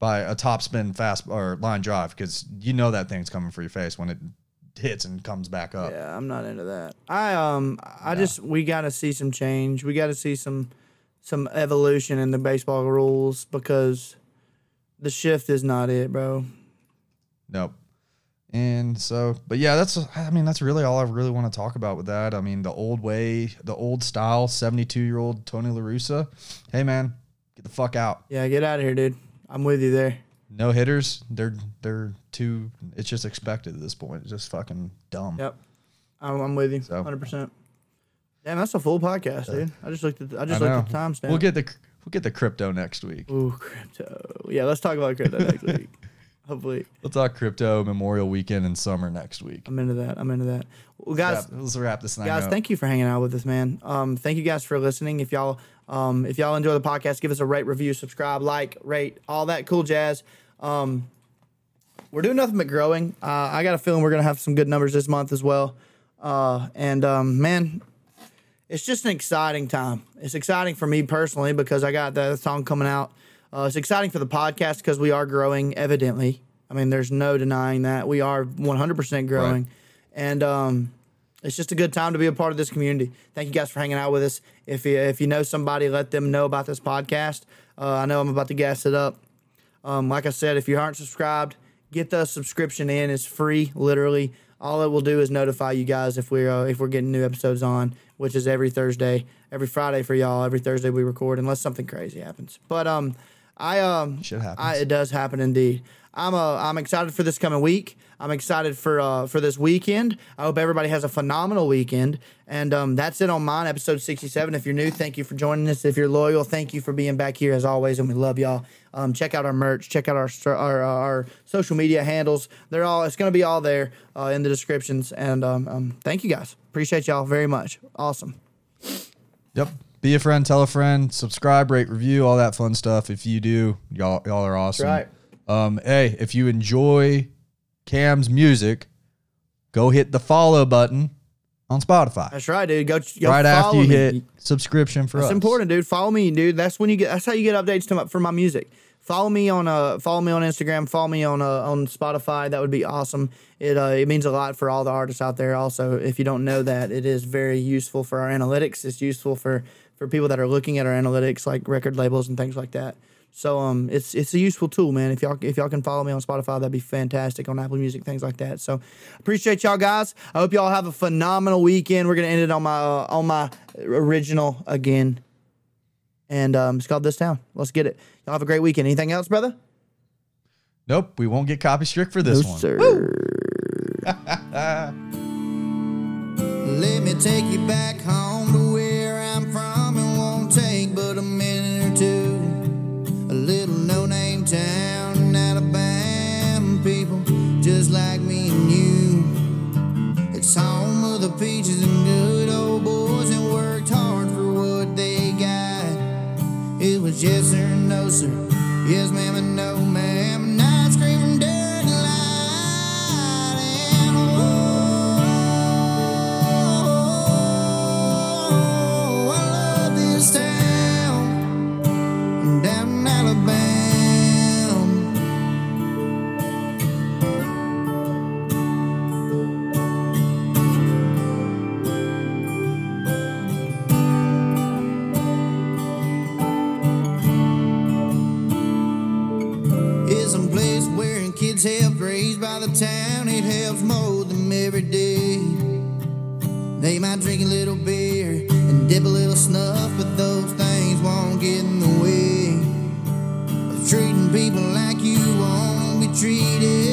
S2: by a top spin fast or line drive because you know that thing's coming for your face when it hits and comes back up.
S1: Yeah, I'm not into that. I um I just we got to see some change. We got to see some some evolution in the baseball rules because the shift is not it, bro.
S2: Nope. And so, but yeah, that's I mean that's really all I really want to talk about with that. I mean the old way, the old style, 72 year old Tony La Russa. Hey man, get the fuck out.
S1: Yeah, get out of here, dude. I'm with you there.
S2: No hitters. They're they're too. It's just expected at this point. It's just fucking dumb.
S1: Yep. I'm, I'm with you.
S2: So-
S1: 100%. Damn, that's a full podcast, dude. I just looked at the, I
S2: I
S1: just
S2: know.
S1: looked at the timestamp.
S2: We'll get the we'll get the crypto next week.
S1: Ooh, crypto. Yeah, let's talk about crypto next *laughs* week. Hopefully,
S2: We'll talk crypto Memorial Weekend and summer next week.
S1: I'm into that. I'm into that. Well, guys,
S2: Yeah, let's wrap this
S1: guys,
S2: up.
S1: thank you for hanging out with us, man. Um, thank you guys for listening. If y'all, um, if y'all enjoy the podcast, give us a rate, review, subscribe, like, rate, all that cool jazz. Um, we're doing nothing but growing. Uh, I got a feeling we're gonna have some good numbers this month as well. Uh, and um, man, it's just an exciting time. It's exciting for me personally because I got the song coming out. Uh, it's exciting for the podcast because we are growing, evidently. I mean, there's no denying that. We are 100% growing. And um, it's just a good time to be a part of this community. Thank you guys for hanging out with us. If you, if you know somebody, let them know about this podcast. Uh, I know I'm about to gas it up. Um, like I said, if you aren't subscribed, get the subscription in. It's free, literally. All it will do is notify you guys if we're uh, if we're getting new episodes on, which is every Thursday, every Friday for y'all. Every Thursday we record, unless something crazy happens. But um, I um,
S2: Shit happens.
S1: I, it does happen indeed. I'm uh, I'm excited for this coming week. I'm excited for uh, for this weekend. I hope everybody has a phenomenal weekend. And um, that's it on mine, episode 67. If you're new, thank you for joining us. If you're loyal, thank you for being back here as always, and we love y'all. Um, check out our merch. Check out our our, our social media handles. They're all it's going to be all there uh, in the descriptions. And um, um, thank you guys. Appreciate y'all very much. Awesome.
S2: Yep. Be a friend, tell a friend, subscribe, rate, review, all that fun stuff. If you do, y'all y'all are awesome.
S1: right.
S2: Um, hey, if you enjoy Cam's music, go hit the follow button on Spotify.
S1: That's right, dude. Go, go
S2: right after you
S1: me.
S2: hit subscription for
S1: That's
S2: us.
S1: important, dude. Follow me, dude. That's when you get. That's how you get updates to my, for my music. Follow me on uh follow me on Instagram. Follow me on uh, on Spotify. That would be awesome. It uh it means a lot for all the artists out there. Also, if you don't know that, it is very useful for our analytics. It's useful for for people that are looking at our analytics, like record labels and things like that. So um, it's it's a useful tool, man. If y'all if y'all can follow me on Spotify, that'd be fantastic on Apple Music, things like that. So appreciate y'all guys. I hope y'all have a phenomenal weekend. We're gonna end it on my uh, on my original again, and um, it's called This Town. Let's get it. Y'all have a great weekend. Anything else, brother?
S2: Nope, we won't get copy strict for this one.
S1: sir. *laughs* *laughs*
S4: Let me take you back home to where town in Alabama. People just like me and you. It's home of the peaches and good old boys that worked hard for what they got. It was yes sir no sir. Yes ma'am and no where kids help raised by the town. It helps mold them every day. They might drink a little beer and dip a little snuff, but those things won't get in the way of treating people like you won't be treated